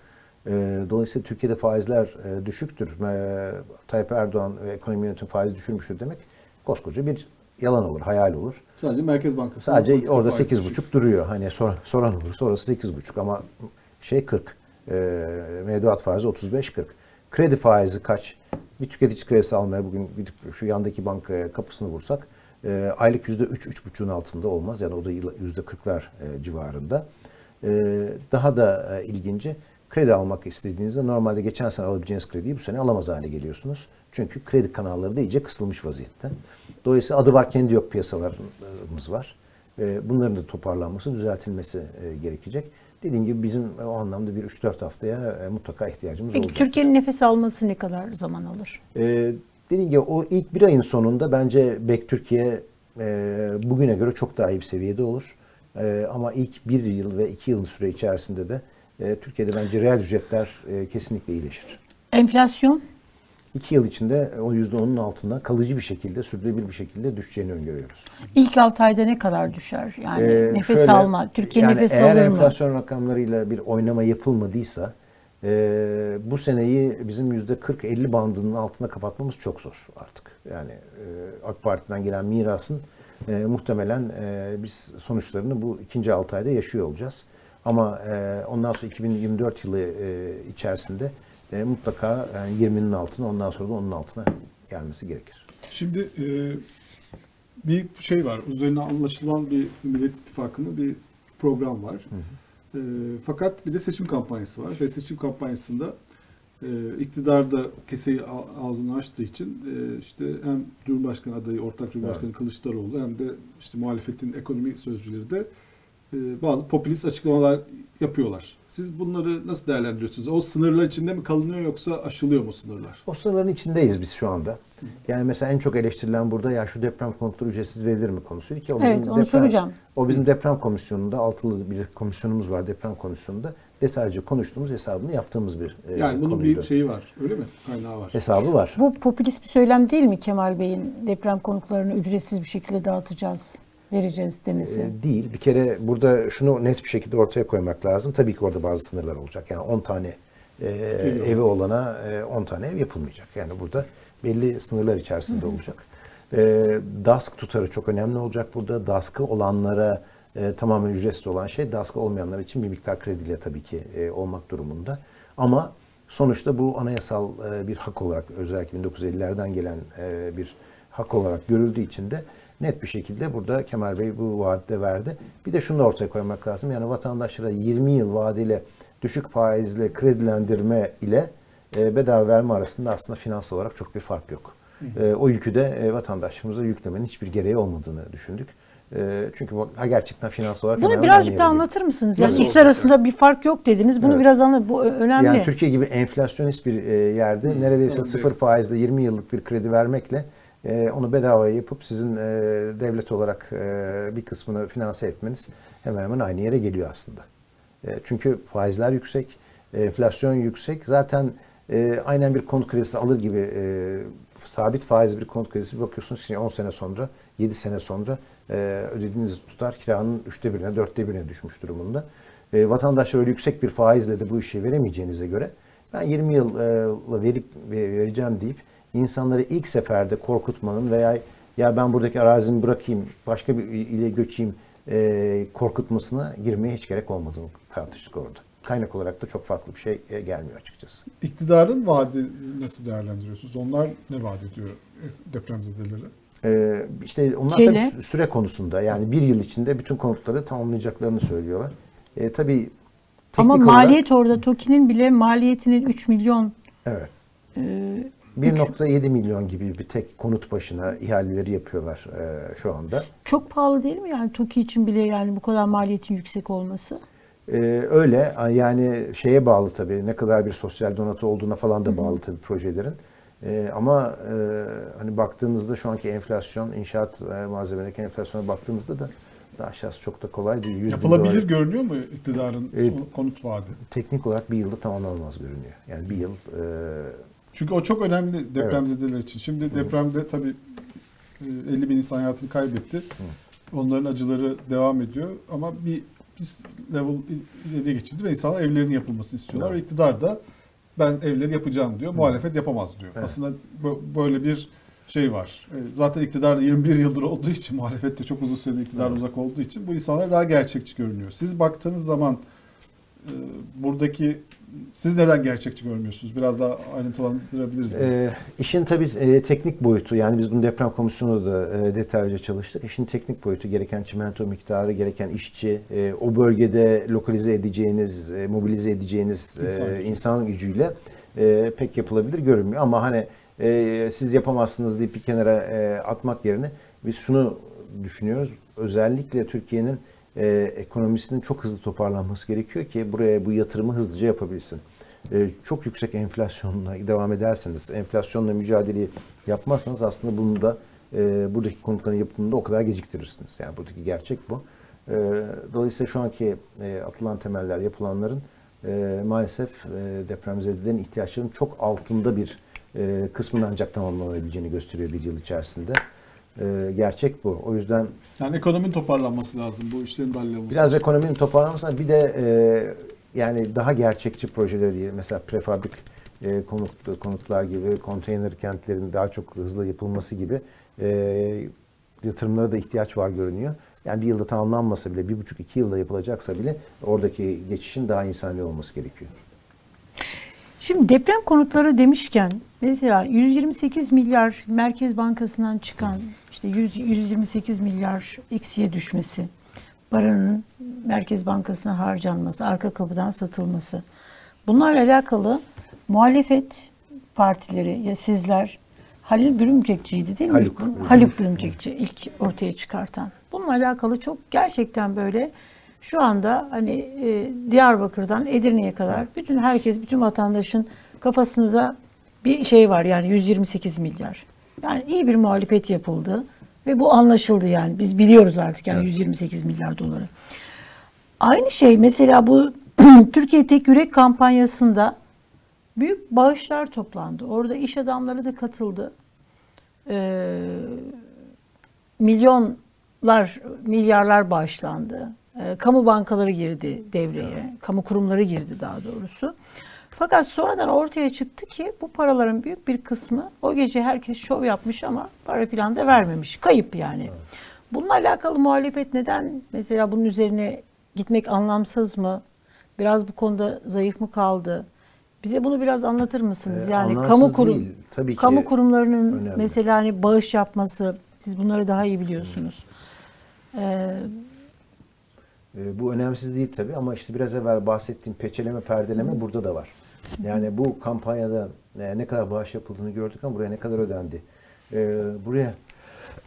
E, dolayısıyla Türkiye'de faizler e, düşüktür. E, Tayyip Erdoğan ve ekonomi yönetim faizi düşürmüştür demek koskoca bir yalan olur, hayal olur. Sadece Merkez Bankası. Sadece orada 8,5 duruyor. Hani soran, soran olursa orası 8,5 ama şey 40. E, mevduat faizi 35-40. Kredi faizi kaç? Bir tüketici kredisi almaya bugün gidip şu yandaki bankaya kapısını vursak e, aylık %3-3,5'un altında olmaz. Yani o da yıl- %40'lar e, civarında. E, daha da e, ilginci kredi almak istediğinizde normalde geçen sene alabileceğiniz krediyi bu sene alamaz hale geliyorsunuz. Çünkü kredi kanalları da iyice kısılmış vaziyette. Dolayısıyla adı var kendi yok piyasalarımız var. E, Bunların da toparlanması, düzeltilmesi e, gerekecek. Dediğim gibi bizim o anlamda bir 3-4 haftaya e, mutlaka ihtiyacımız Peki olacak. Türkiye'nin nefes alması ne kadar zaman alır? Ee, dediğim gibi o ilk bir ayın sonunda bence BEK Türkiye e, bugüne göre çok daha iyi bir seviyede olur. E, ama ilk bir yıl ve iki yıl süre içerisinde de e, Türkiye'de bence reel ücretler e, kesinlikle iyileşir. Enflasyon İki yıl içinde o yüzde onun altında kalıcı bir şekilde, sürdürülebilir bir şekilde düşeceğini öngörüyoruz. ilk 6 ayda ne kadar düşer? Yani Ee, nefes şöyle, alma. Türkiye yani nefes eğer alır mı? enflasyon rakamlarıyla bir oynama yapılmadıysa e, bu seneyi bizim yüzde 40-50 bandının altında kapatmamız çok zor artık. Yani e, AK Parti'den gelen mirasın e, muhtemelen e, biz sonuçlarını bu ikinci 6 ayda yaşıyor olacağız. Ama e, ondan sonra 2024 yılı e, içerisinde e, mutlaka yani 20'nin altına ondan sonra da onun altına gelmesi gerekir. Şimdi e, bir şey var. Üzerine anlaşılan bir Millet İttifakı'nın bir program var. E, fakat bir de seçim kampanyası var. Ve seçim kampanyasında e, iktidar da keseyi ağzını açtığı için e, işte hem Cumhurbaşkanı adayı, ortak Cumhurbaşkanı Kılıçdaroğlu hem de işte muhalefetin ekonomi sözcüleri de bazı popülist açıklamalar yapıyorlar. Siz bunları nasıl değerlendiriyorsunuz? O sınırlar içinde mi kalınıyor yoksa aşılıyor mu sınırlar? O sınırların içindeyiz biz şu anda. Yani mesela en çok eleştirilen burada ya şu deprem konutları ücretsiz verilir mi konusuydu ki o Evet, bizim onu deprem, soracağım. O bizim deprem komisyonunda altılı bir komisyonumuz var deprem komisyonunda detaylıca konuştuğumuz hesabını yaptığımız bir e, Yani bunun konuydu. bir şeyi var, öyle mi? Kaynağı var. hesabı var. Bu popülist bir söylem değil mi Kemal Bey'in deprem konutlarını ücretsiz bir şekilde dağıtacağız, vereceğiz demesi? E, değil. Bir kere burada şunu net bir şekilde ortaya koymak lazım. Tabii ki orada bazı sınırlar olacak. Yani 10 tane e, evi olana e, 10 tane ev yapılmayacak. Yani burada belli sınırlar içerisinde olacak. E, DASK tutarı çok önemli olacak burada. DASK'ı olanlara e, tamamen ücretsiz olan şey DASK'ı olmayanlar için bir miktar krediyle tabii ki e, olmak durumunda. Ama sonuçta bu anayasal e, bir hak olarak özellikle 1950'lerden gelen e, bir hak olarak görüldüğü için de net bir şekilde burada Kemal Bey bu vaatte verdi. Bir de şunu da ortaya koymak lazım. Yani vatandaşlara 20 yıl vadeli düşük faizli kredilendirme ile e, bedava verme arasında aslında finansal olarak çok bir fark yok. E, o yükü de e, vatandaşlarımıza yüklemenin hiçbir gereği olmadığını düşündük. E, çünkü bu ha, gerçekten finansal olarak Bunu birazcık da anlatır mısınız? Yani ikisi arasında bir fark yok dediniz. Bunu Evet. biraz anlat. Bu önemli. Yani Türkiye gibi enflasyonist bir yerde neredeyse sıfır faizle 20 yıllık bir kredi vermekle e, onu bedavaya yapıp sizin e, devlet olarak e, bir kısmını finanse etmeniz hemen hemen aynı yere geliyor aslında. E, çünkü faizler yüksek, enflasyon yüksek. Zaten e, aynen bir konut kredisi alır gibi e, sabit faiz bir konut kredisi bakıyorsunuz ki 10 sene sonra, 7 sene sonra e, ödediğiniz tutar kiranın üçte birine, dörtte birine düşmüş durumunda. E, vatandaşlar öyle yüksek bir faizle de bu işi veremeyeceğinize göre ben 20 yılla verip ve- vereceğim deyip insanları ilk seferde korkutmanın veya ya ben buradaki arazimi bırakayım başka bir ile göçeyim e, korkutmasına girmeye hiç gerek olmadığını tartıştık orada. Kaynak olarak da çok farklı bir şey e, gelmiyor açıkçası. İktidarın vaadi nasıl değerlendiriyorsunuz? Onlar ne vaat ediyor depremzedelere? Ee, işte onlar Şeyle- tabii sü- süre konusunda yani bir yıl içinde bütün konutları tamamlayacaklarını söylüyorlar. E, tabii Ama teknik olarak- maliyet orada TOKİ'nin bile maliyetinin 3 milyon evet. e, 1.7 milyon gibi bir tek konut başına ihaleleri yapıyorlar e, şu anda. çok pahalı değil mi yani TOKİ için bile yani bu kadar maliyetin yüksek olması? E, öyle yani şeye bağlı tabii ne kadar bir sosyal donatı olduğuna falan da bağlı tabii projelerin. E, ama e, hani baktığınızda şu anki enflasyon, inşaat e, malzemelerindeki enflasyona baktığınızda da daha aşağısı çok da kolay değil. 100 bin Yapılabilir dolar- görünüyor mu iktidarın son- konut vaadi? teknik olarak bir yılda tamamlanmaz görünüyor. Yani bir yıl e, Çünkü o çok önemli depremzedeler için. Şimdi depremde tabii e, 50 bin insan hayatını kaybetti. Onların acıları devam ediyor ama bir, bir level ileriye geçildi ve insanlar evlerin yapılmasını istiyorlar. Evet. Ve iktidar da ben evleri yapacağım diyor. Muhalefet yapamaz diyor. Evet. Aslında bö- böyle bir şey var. E, Zaten iktidar da 21 yıldır olduğu için muhalefet de çok uzun süredir iktidar uzak olduğu için bu insanlar daha gerçekçi görünüyor. Siz baktığınız zaman e, buradaki siz neden gerçekçi görmüyorsunuz? Biraz daha ayrıntılandırabiliriz. e, işin tabii e, teknik boyutu yani biz bunu deprem komisyonu da e, detaylıca çalıştık. İşin teknik boyutu gereken çimento miktarı, gereken işçi, e, o bölgede lokalize edeceğiniz, e, mobilize edeceğiniz e, İnsan insan, gücü. gücüyle e, pek yapılabilir görünmüyor. Ama hani e, siz yapamazsınız deyip bir kenara e, atmak yerine biz şunu düşünüyoruz. Özellikle Türkiye'nin e, ekonomisinin çok hızlı toparlanması gerekiyor ki buraya bu yatırımı hızlıca yapabilsin. E, çok yüksek enflasyonla devam ederseniz, enflasyonla mücadeleyi yapmazsanız aslında bunu da e, buradaki konutların yapımında o kadar geciktirirsiniz. Yani buradaki gerçek bu. E, dolayısıyla şu anki e, atılan temeller, yapılanların e, maalesef e, depremzedelerin ihtiyaçlarının çok altında bir e, kısmının ancak tamamlanabileceğini gösteriyor bir yıl içerisinde. E, gerçek bu. O yüzden Yani ekonominin toparlanması lazım bu işlerin hallolması. Biraz ekonominin toparlanması bir de e, yani daha gerçekçi projeler diye mesela prefabrik e, konut, konutlar gibi konteyner kentlerin daha çok hızlı yapılması gibi e, yatırımlara da ihtiyaç var görünüyor. Yani bir yılda tamamlanmasa bile bir buçuk iki yılda yapılacaksa bile oradaki geçişin daha insani olması gerekiyor. Şimdi deprem konutları demişken mesela 128 milyar Merkez Bankası'ndan çıkan işte 100, 128 milyar eksiye düşmesi, paranın Merkez Bankası'na harcanması, arka kapıdan satılması. Bunlarla alakalı muhalefet partileri ya sizler Halil Bürümcekçiydi değil mi? Haluk. Haluk Bürümcekçi ilk ortaya çıkartan. Bununla alakalı çok gerçekten böyle Şu anda hani e, Diyarbakır'dan Edirne'ye kadar bütün herkes, bütün vatandaşın kafasında bir şey var yani 128 milyar. Yani iyi bir muhalefet yapıldı ve bu anlaşıldı yani. Biz biliyoruz artık yani 128 milyar doları. Aynı şey mesela bu <clears throat> Türkiye Tek Yürek kampanyasında büyük bağışlar toplandı. Orada iş adamları da katıldı. Ee, milyonlar, milyarlar bağışlandı. Ee, kamu bankaları girdi devreye. Kamu kurumları girdi daha doğrusu. Fakat sonradan ortaya çıktı ki bu paraların büyük bir kısmı o gece herkes şov yapmış ama para filan da vermemiş. Kayıp yani. Bununla alakalı muhalefet neden mesela bunun üzerine gitmek anlamsız mı? Biraz bu konuda zayıf mı kaldı? Bize bunu biraz anlatır mısınız? Ee, yani kamu kurum değil. Tabii ki kamu kurumlarının önemli. mesela hani bağış yapması siz bunları daha iyi biliyorsunuz. Ee, E, Bu önemsiz değil tabii ama işte biraz evvel bahsettiğim peçeleme, perdeleme burada da var. Yani bu kampanyada e, ne kadar bağış yapıldığını gördük ama buraya ne kadar ödendi. E, Buraya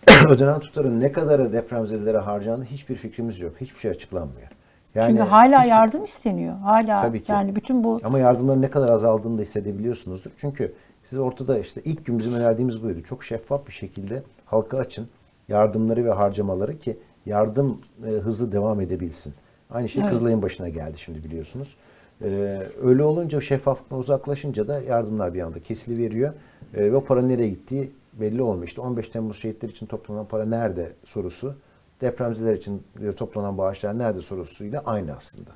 <clears throat> ödenen tutarın ne kadarı depremzedelere harcandı hiçbir fikrimiz yok. Hiçbir şey açıklanmıyor. Yani çünkü hala hiçbir- yardım isteniyor. Hala Tabii ki. yani bütün bu Ama yardımların ne kadar azaldığını da hissedebiliyorsunuzdur. Çünkü siz ortada işte ilk gün bizim önerdiğimiz buydu. Çok şeffaf bir şekilde halka açın yardımları ve harcamaları ki yardım e, hızlı devam edebilsin. Aynı şey Evet. Kızılay'ın başına geldi şimdi biliyorsunuz. Ee, öyle olunca şeffaflıktan uzaklaşınca da yardımlar bir anda kesiliveriyor. Ee, ve o para nereye gittiği belli olmuyor. İşte 15 Temmuz şehitler için toplanan para nerede sorusu depremzedeler için toplanan bağışlar nerede sorusuyla aynı aslında.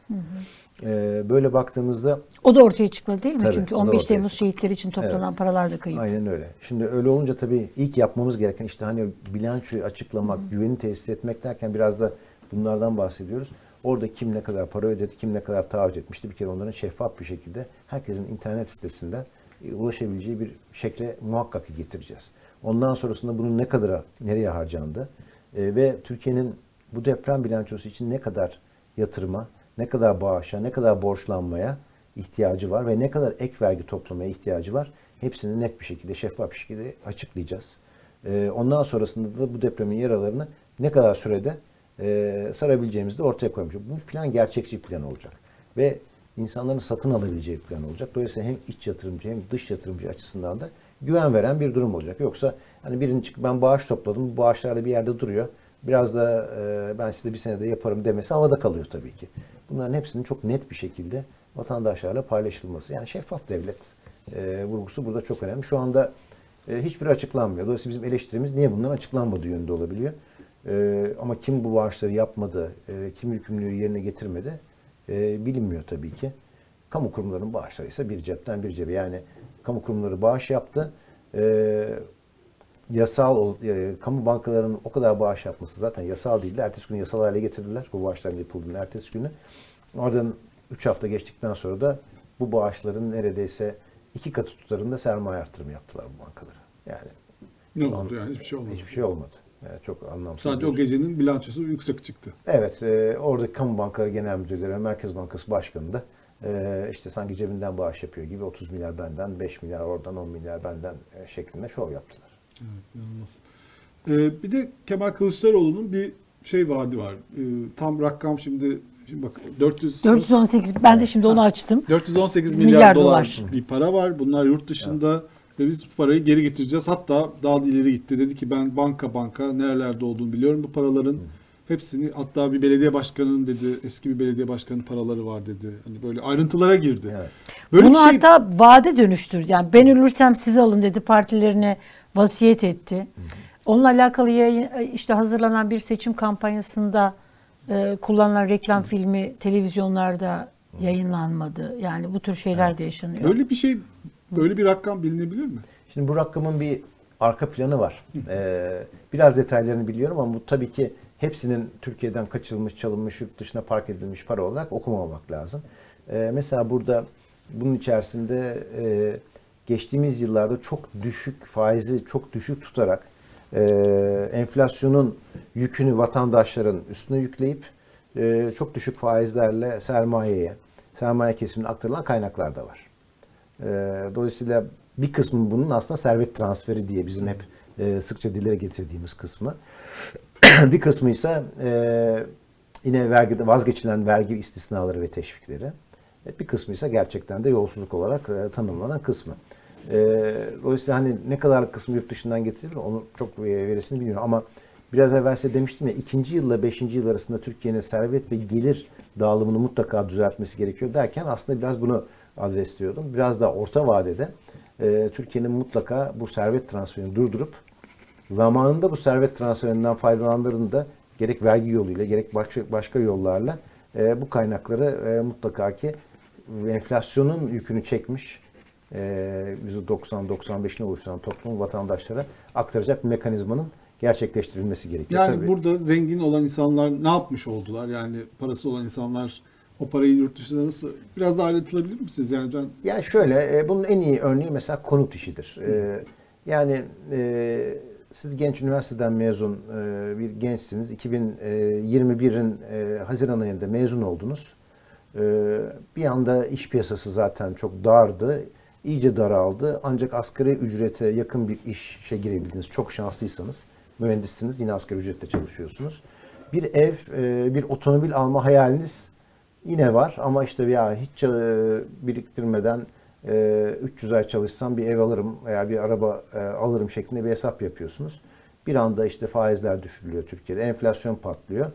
Ee, böyle baktığımızda o da ortaya çıkmadı değil mi? Tabii, Çünkü o da 15 ortaya Temmuz şehitleri için toplanan paralar da kayıp. Aynen öyle. Şimdi öyle olunca tabii ilk yapmamız gereken işte hani bilançoyu açıklamak, güveni tesis etmek derken biraz da bunlardan bahsediyoruz. Orada kim ne kadar para ödedi, kim ne kadar taahhüt etmişti bir kere onların şeffaf bir şekilde herkesin internet sitesinden e, ulaşabileceği bir şekle muhakkak getireceğiz. Ondan sonrasında bunun ne kadara, nereye harcandı e, ve Türkiye'nin bu deprem bilançosu için ne kadar yatırıma, ne kadar bağışa, ne kadar borçlanmaya ihtiyacı var ve ne kadar ek vergi toplamaya ihtiyacı var hepsini net bir şekilde, şeffaf bir şekilde açıklayacağız. Ee, ondan sonrasında da bu depremin yaralarını ne kadar sürede e, sarabileceğimizi de ortaya koymuş. Bu plan gerçekçi plan olacak. Ve insanların satın alabileceği plan olacak. Dolayısıyla hem iç yatırımcı hem dış yatırımcı açısından da güven veren bir durum olacak. Yoksa hani birinin çıkıp ben bağış topladım, bu bağışlar da bir yerde duruyor. Biraz da e, ben size bir senede yaparım demesi havada kalıyor tabii ki. Bunların hepsinin çok net bir şekilde vatandaşlarla paylaşılması. Yani şeffaf devlet e, vurgusu burada çok önemli. Şu anda e, hiçbiri açıklanmıyor. Dolayısıyla bizim eleştirimiz niye bunların açıklanmadığı yönünde olabiliyor. E, ama kim bu bağışları yapmadı, e, kim yükümlülüğü yerine getirmedi e, bilinmiyor tabii ki. Kamu kurumlarının bağışları ise bir cepten bir cebe. Yani kamu kurumları bağış yaptı. E, yasal, e, kamu bankalarının o kadar bağış yapması zaten yasal değildi. Ertesi gün yasal hale getirdiler. Bu bağışların yapıldığını ertesi günü. Oradan 3 hafta geçtikten sonra da bu bağışların neredeyse iki katı tutarında sermaye artırımı yaptılar bu bankalara. Yani Ne oldu yani hiçbir şey olmadı. hiçbir şey olmadı. Yani çok anlamsız. Sadece o gecenin bilançosu yüksek çıktı. Evet, e, oradaki kamu bankaları genel müdürleri Merkez Bankası Başkanı da e, işte sanki cebinden bağış yapıyor gibi 30 milyar benden, 5 milyar oradan, 10 milyar benden e, şeklinde şov yaptılar. İnanılmaz. Ee, bir de Kemal Kılıçdaroğlu'nun bir şey vaadi var. Ee, tam rakam şimdi şimdi bak 400 418 ben de şimdi onu açtım. 418 Milyar milyar, dolar. dolar, bir para var. Bunlar yurt dışında ve biz bu parayı geri getireceğiz. Hatta daha da ileri gitti. Dedi ki ben banka banka nerelerde olduğunu biliyorum. Bu paraların hepsini hatta bir belediye başkanının dedi eski bir belediye başkanının paraları var dedi. Hani böyle ayrıntılara girdi. Evet. Böyle Bunu bir şey hatta vade dönüştürdü. Yani ben ölürsem siz alın dedi partilerine vasiyet etti. Onunla alakalı yayın, işte hazırlanan bir seçim kampanyasında e, kullanılan reklam filmi televizyonlarda yayınlanmadı. Yani bu tür şeyler de yaşanıyor. böyle bir şey böyle bir rakam bilinebilir mi? Şimdi bu rakamın bir arka planı var. Ee, biraz detaylarını biliyorum ama bu tabii ki hepsinin Türkiye'den kaçırılmış, çalınmış, yurt dışına park edilmiş para olarak okumamak lazım. Ee, mesela burada bunun içerisinde e, geçtiğimiz yıllarda çok düşük faizi çok düşük tutarak e, enflasyonun yükünü vatandaşların üstüne yükleyip e, çok düşük faizlerle sermayeye, sermaye kesimine aktarılan kaynaklar da var. E, dolayısıyla bir kısmı bunun aslında servet transferi diye bizim hep e, sıkça dillere getirdiğimiz kısmı. <clears throat> bir kısmı ise e, yine vergide vazgeçilen vergi istisnaları ve teşvikleri. E, Bir kısmı ise gerçekten de yolsuzluk olarak tanımlanan kısmı. Dolayısıyla hani ne kadar kısmı yurt dışından getirilir onu çok verisini bilmiyorum ama biraz evvel size demiştim ya ikinci yılla beşinci yıl arasında Türkiye'nin servet ve gelir dağılımını mutlaka düzeltmesi gerekiyor derken aslında biraz bunu adresliyordum. Biraz da orta vadede e, Türkiye'nin mutlaka bu servet transferini durdurup zamanında bu servet transferinden faydalananların da gerek vergi yoluyla gerek başka, başka yollarla e, bu kaynakları e, mutlaka ki enflasyonun yükünü çekmiş e, %90-95'ini oluşturan toplum vatandaşlara aktaracak bir mekanizmanın gerçekleştirilmesi gerekiyor. Yani Tabii. burada zengin olan insanlar ne yapmış oldular? Yani parası olan insanlar o parayı yurt dışında nasıl biraz daha ayrıntılabilir misiniz? Yani ben Ya şöyle, e, bunun en iyi örneği mesela konut işidir. E, yani e, siz genç üniversiteden mezun e, bir gençsiniz. 2021'in e, Haziran ayında mezun oldunuz. E, bir anda iş piyasası zaten çok dardı. iyice daraldı. Ancak asgari ücrete yakın bir işe girebildiniz. Çok şanslıysanız. Mühendissiniz, yine asgari ücretle çalışıyorsunuz. Bir ev, e, bir otomobil alma hayaliniz Yine var ama işte ya hiç e, biriktirmeden e, 300 ay çalışsam bir ev alırım veya bir araba e, alırım şeklinde bir hesap yapıyorsunuz. Bir anda işte faizler düşürülüyor Türkiye'de. Enflasyon patlıyor.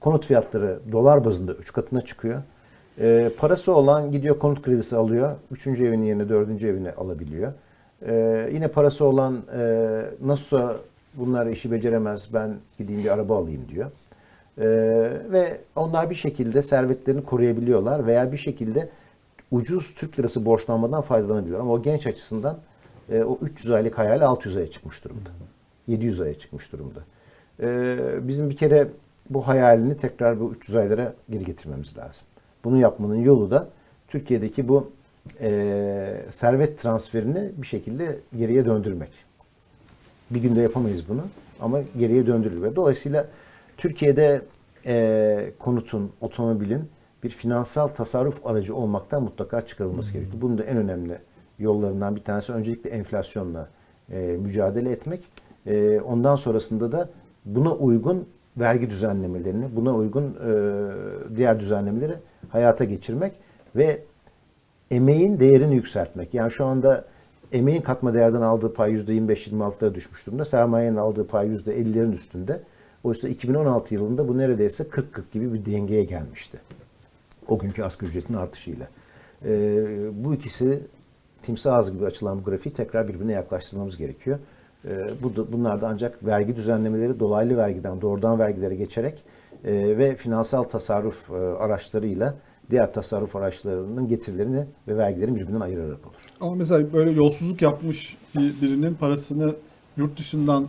Konut fiyatları dolar bazında 3 katına çıkıyor. E, parası olan gidiyor konut kredisi alıyor. Üçüncü evinin yerine dördüncü evini alabiliyor. E, yine parası olan e, nasılsa bunlar işi beceremez ben gideyim bir araba alayım diyor. Ee, ve onlar bir şekilde servetlerini koruyabiliyorlar veya bir şekilde ucuz Türk lirası borçlanmadan faydalanabiliyorlar. Ama o genç açısından e, o 300 aylık hayali 600 aya çıkmış durumda. 700 aya çıkmış durumda. Ee, bizim bir kere bu hayalini tekrar bu 300 aylara geri getirmemiz lazım. Bunu yapmanın yolu da Türkiye'deki bu e, servet transferini bir şekilde geriye döndürmek. Bir günde yapamayız bunu ama geriye döndürülür. Dolayısıyla Türkiye'de e, konutun, otomobilin bir finansal tasarruf aracı olmaktan mutlaka çıkarılması gerekiyor. Bunun da en önemli yollarından bir tanesi öncelikle enflasyonla e, mücadele etmek. E, ondan sonrasında da buna uygun vergi düzenlemelerini, buna uygun e, diğer düzenlemeleri hayata geçirmek ve emeğin değerini yükseltmek. Yani şu anda emeğin katma değerden aldığı pay %25-26'lara düşmüş durumda. Sermayenin aldığı pay %50'lerin üstünde. Oysa 2016 yılında bu neredeyse 40-40 gibi bir dengeye gelmişti. O günkü asgari ücretin artışıyla. Ee, bu ikisi timsah ağzı gibi açılan bu grafiği tekrar birbirine yaklaştırmamız gerekiyor. Ee, bu da, bunlar da ancak vergi düzenlemeleri dolaylı vergiden doğrudan vergilere geçerek e, ve finansal tasarruf e, araçlarıyla diğer tasarruf araçlarının getirilerini ve vergilerini birbirinden ayırarak olur. ama mesela böyle yolsuzluk yapmış bir, birinin parasını yurt dışından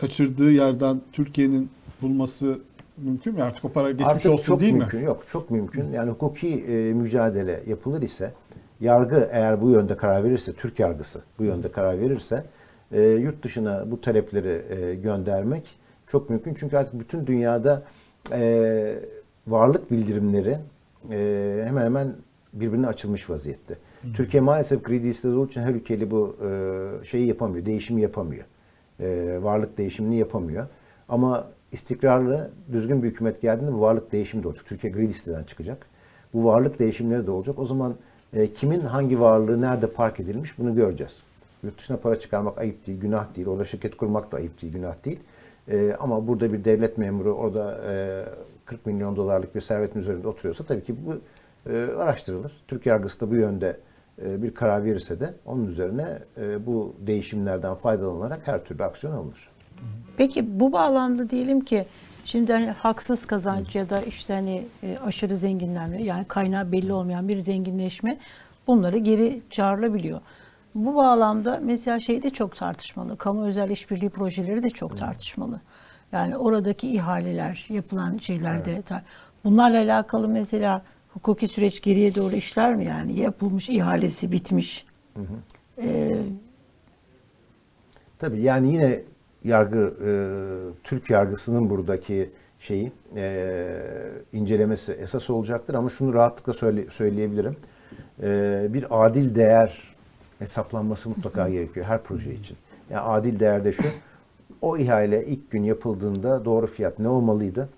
kaçırdığı yerden Türkiye'nin bulması mümkün mü? Artık o para geçmiş Artık olsun çok değil mümkün, mi? Yok çok mümkün. Yani hukuki e, mücadele yapılır ise yargı eğer bu yönde karar verirse, Türk yargısı bu yönde karar verirse e, yurt dışına bu talepleri e, göndermek çok mümkün. Çünkü artık bütün dünyada e, varlık bildirimleri e, hemen hemen birbirine açılmış vaziyette. Türkiye maalesef listede olduğu için her ülkeyle bu e, şeyi yapamıyor, değişimi yapamıyor. E, varlık değişimini yapamıyor. Ama istikrarlı, düzgün bir hükümet geldiğinde bu varlık değişimi de olacak. Türkiye gri listeden çıkacak. Bu varlık değişimleri de olacak. O zaman e, kimin hangi varlığı nerede park edilmiş bunu göreceğiz. Yurt dışına para çıkarmak ayıp değil, günah değil. Orada şirket kurmak da ayıp değil, günah değil. E, ama burada bir devlet memuru orada e, 40 milyon dolarlık bir servetin üzerinde oturuyorsa tabii ki bu araştırılır. Türk yargısı da bu yönde bir karar verirse de onun üzerine e, bu değişimlerden faydalanarak her türlü aksiyon alınır. Peki bu bağlamda diyelim ki şimdi hani haksız kazanç ya da işte hani e, aşırı zenginlenme yani kaynağı belli olmayan bir zenginleşme bunları geri çağrılabiliyor. Bu bağlamda mesela şey de çok tartışmalı. Kamu özel işbirliği projeleri de çok tartışmalı. Yani oradaki ihaleler, yapılan şeyler de tar- bunlarla alakalı mesela hukuki süreç geriye doğru işler mi yani? Yapılmış ihalesi bitmiş. Ee, Tabii yani yine yargı e, Türk yargısının buradaki şeyi e, incelemesi esas olacaktır ama şunu rahatlıkla söyle, söyleyebilirim. E, bir adil değer hesaplanması mutlaka gerekiyor her proje için. Yani adil değer de şu. O ihale ilk gün yapıldığında doğru fiyat ne olmalıydı?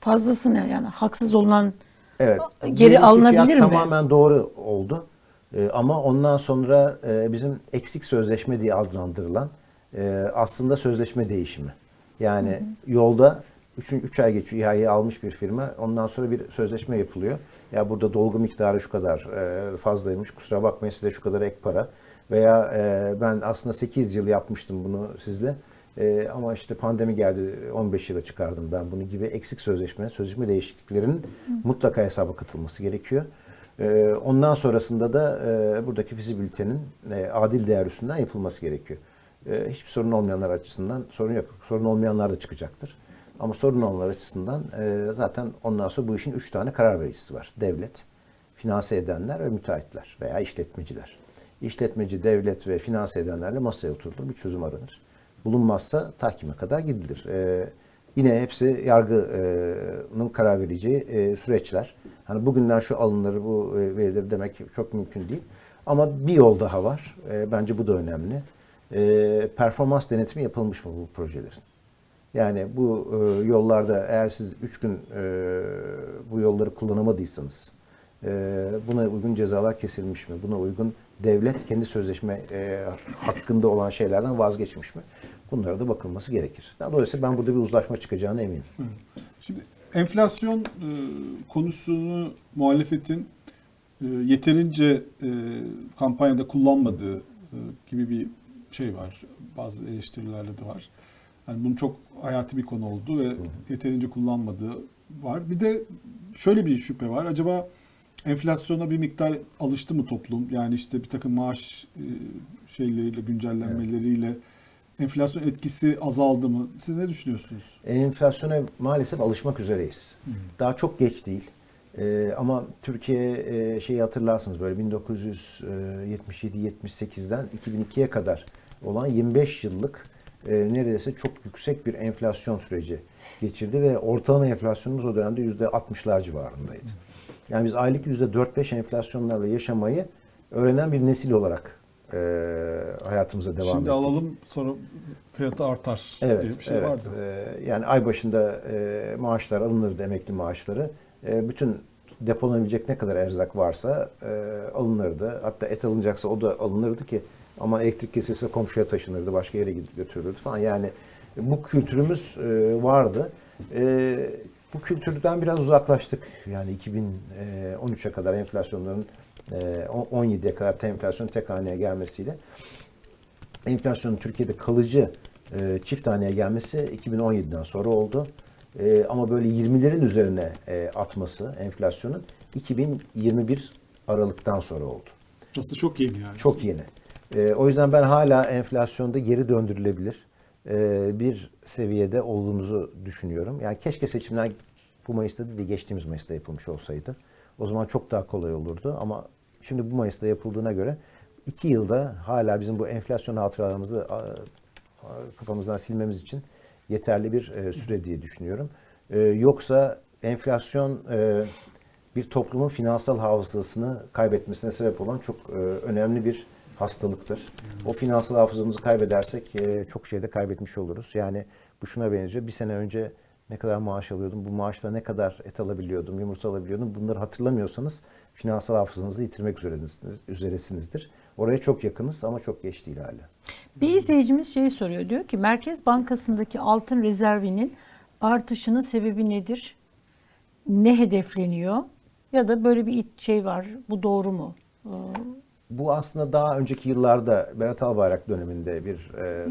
fazlası ne? Yani haksız olunan Evet. Geri ki alınabilir fiyat mi? Tamamen doğru oldu. Ee, ama ondan sonra e, bizim eksik sözleşme diye adlandırılan e, aslında sözleşme değişimi. Yani yolda 3 üç ay geçiyor ihaleyi almış bir firma. Ondan sonra bir sözleşme yapılıyor. Ya burada dolgu miktarı şu kadar e, fazlaymış. Kusura bakmayın size şu kadar ek para. Veya e, ben aslında 8 yıl yapmıştım bunu sizle. E, ama işte pandemi geldi 15 yıla çıkardım ben bunu gibi eksik sözleşme, sözleşme değişikliklerinin mutlaka hesaba katılması gerekiyor. E, ondan sonrasında da e, buradaki fizibilitenin e, adil değer üstünden yapılması gerekiyor. E, hiçbir sorun olmayanlar açısından sorun yok. Sorun olmayanlar da çıkacaktır. Ama sorun olanlar açısından e, zaten ondan sonra bu işin üç tane karar vericisi var. Devlet, finanse edenler ve müteahhitler veya işletmeciler. İşletmeci, devlet ve finanse edenlerle masaya oturulur, bir çözüm aranır. Bulunmazsa tahkime kadar gidilir. E, yine hepsi yargının karar vereceği e, süreçler. Hani bugünden şu alınır, bu e, verilir demek çok mümkün değil. Ama bir yol daha var. E, bence bu da önemli. E, performans denetimi yapılmış mı bu projelerin? Yani bu e, yollarda eğer siz 3 gün e, bu yolları kullanamadıysanız e, buna uygun cezalar kesilmiş mi? Buna uygun devlet kendi sözleşme e, hakkında olan şeylerden vazgeçmiş mi? Bunlara da bakılması gerekir. Dolayısıyla ben burada bir uzlaşma çıkacağına eminim. Şimdi enflasyon e, konusunu muhalefetin e, yeterince e, kampanyada kullanmadığı gibi bir şey var. Bazı eleştirilerde de var. Yani bunun çok hayati bir konu oldu ve yeterince kullanmadığı var. Bir de şöyle bir şüphe var. Acaba enflasyona bir miktar alıştı mı toplum? Yani işte bir takım maaş şeyleriyle, güncellenmeleriyle enflasyon etkisi azaldı mı? Siz ne düşünüyorsunuz? Enflasyona maalesef alışmak üzereyiz. Daha çok geç değil. Ee, ama Türkiye e, şeyi hatırlarsınız böyle 1977-78'den 2002'ye kadar olan 25 yıllık e, neredeyse çok yüksek bir enflasyon süreci geçirdi ve ortalama enflasyonumuz o dönemde %60'lar civarındaydı. Yani biz aylık %4-5 enflasyonlarla yaşamayı öğrenen bir nesil olarak e, hayatımıza devam Şimdi ettik. alalım sonra fiyatı artar Evet, diye bir şey evet. vardı. Ee, yani ay başında e, maaşlar alınırdı, emekli maaşları. E, bütün depolanabilecek ne kadar erzak varsa e, alınırdı. Hatta et alınacaksa o da alınırdı ki ama elektrik kesilse komşuya taşınırdı, başka yere gidip götürülürdü falan. Yani bu kültürümüz e, vardı. E, bu kültürden biraz uzaklaştık. Yani 2013'e kadar enflasyonların e, 17'ye kadar te- enflasyon tek haneye gelmesiyle enflasyonun Türkiye'de kalıcı e, çift haneye gelmesi 2017'den sonra oldu. E, ama böyle 20'lerin üzerine e, atması enflasyonun 2021 Aralık'tan sonra oldu. Aslında çok yeni yani. Çok yeni. E, o yüzden ben hala enflasyonda geri döndürülebilir e, bir seviyede olduğumuzu düşünüyorum. Yani keşke seçimler bu Mayıs'ta değil de geçtiğimiz Mayıs'ta yapılmış olsaydı. O zaman çok daha kolay olurdu ama şimdi bu Mayıs'ta yapıldığına göre iki yılda hala bizim bu enflasyon hatıralarımızı kafamızdan silmemiz için yeterli bir e, süre diye düşünüyorum. E, yoksa enflasyon e, bir toplumun finansal hafızasını kaybetmesine sebep olan çok önemli bir hastalıktır. O finansal hafızamızı kaybedersek çok şeyde kaybetmiş oluruz. Yani bu şuna benziyor. Bir sene önce ne kadar maaş alıyordum, bu maaşla ne kadar et alabiliyordum, yumurta alabiliyordum. Bunları hatırlamıyorsanız finansal hafızanızı yitirmek üzeresinizdir. Oraya çok yakınız ama çok geç değil hala. Bir izleyicimiz şey soruyor. Diyor ki Merkez Bankası'ndaki altın rezervinin artışının sebebi nedir? Ne hedefleniyor? Ya da böyle bir şey var. Bu doğru mu? Ee, Bu aslında daha önceki yıllarda Berat Albayrak döneminde bir e,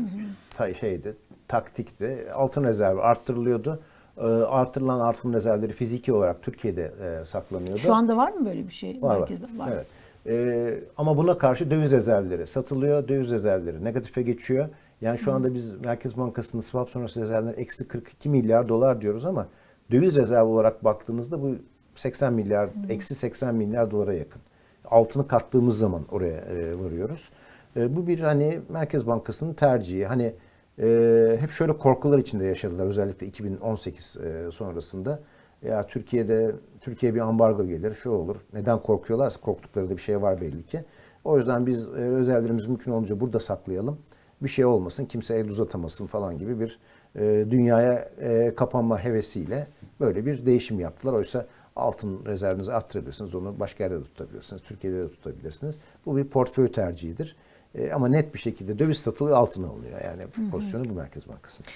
ta- şeydi, taktikti. Altın rezervi arttırılıyordu. E, artırılan altın rezervleri fiziki olarak Türkiye'de e, saklanıyordu. Şu anda var mı böyle bir şey? Var var. Bank- Evet. Ee, ama buna karşı döviz rezervleri satılıyor. Döviz rezervleri negatife geçiyor. Yani şu anda biz Merkez Bankası'nın swap sonrası rezervleri eksi 42 milyar dolar diyoruz ama döviz rezervi olarak baktığınızda bu 80 milyar, eksi 80 milyar dolara yakın. Altını kattığımız zaman oraya e, varıyoruz. E, bu bir hani Merkez Bankası'nın tercihi. Hani e, hep şöyle korkular içinde yaşadılar özellikle 2018 e, sonrasında. Ya Türkiye'de Türkiye bir ambargo gelir, şu olur. Neden korkuyorlarsa korktukları da bir şey var belli ki. O yüzden biz e, rezervlerimizi mümkün olunca burada saklayalım. Bir şey olmasın, kimse el uzatamasın falan gibi bir e, dünyaya e, kapanma hevesiyle böyle bir değişim yaptılar. Oysa altın rezervinizi arttırabilirsiniz. Onu başka yerde de tutabilirsiniz. Türkiye'de de tutabilirsiniz. Bu bir portföy tercihidir. E, ama net bir şekilde döviz satılıyor, altın alınıyor. Yani pozisyonu bu Merkez Bankası'nın.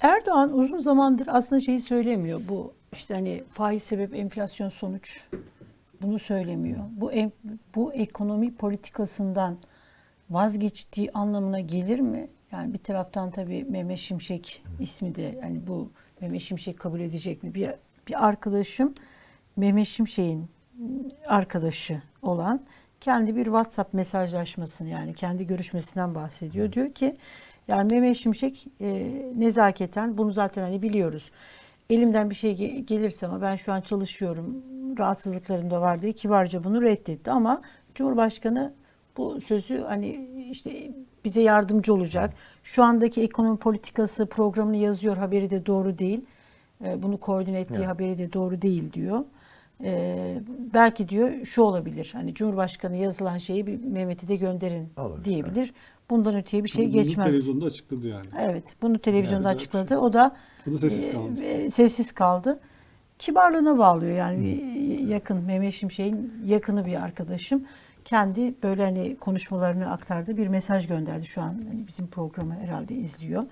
Erdoğan uzun zamandır aslında şeyi söylemiyor. Bu işte hani faiz sebep enflasyon sonuç bunu söylemiyor. Bu bu ekonomi politikasından vazgeçtiği anlamına gelir mi? Yani bir taraftan tabii Mehmet Şimşek ismi de yani bu Mehmet Şimşek kabul edecek mi? Bir, bir arkadaşım Mehmet Şimşek'in arkadaşı olan kendi bir WhatsApp mesajlaşmasını yani kendi görüşmesinden bahsediyor. Diyor ki yani Mehmet Şimşek e, nezaketen bunu zaten hani biliyoruz. Elimden bir şey ge- gelirse ama ben şu an çalışıyorum. Rahatsızlıklarım da var diye kibarca bunu reddetti ama Cumhurbaşkanı bu sözü hani işte bize yardımcı olacak. Şu andaki ekonomi politikası programını yazıyor haberi de doğru değil. E, Bunu koordine ettiği haberi de doğru değil diyor. Ee, belki diyor şu olabilir. Hani Cumhurbaşkanı yazılan şeyi bir Mehmet'e de gönderin Olabilir, diyebilir. Bundan öteye bir şey Bunu geçmez. Televizyonda açıkladı yani. Evet, bunu televizyonda Yani açıkladı. O da O da sessiz e, kaldı. e, sessiz kaldı. Kibarlığına bağlıyor yani bir yakın Mehmet Şimşek'in yakını bir arkadaşım. Kendi böyle hani konuşmalarını aktardı. Bir mesaj gönderdi şu an hani bizim programı herhalde izliyor.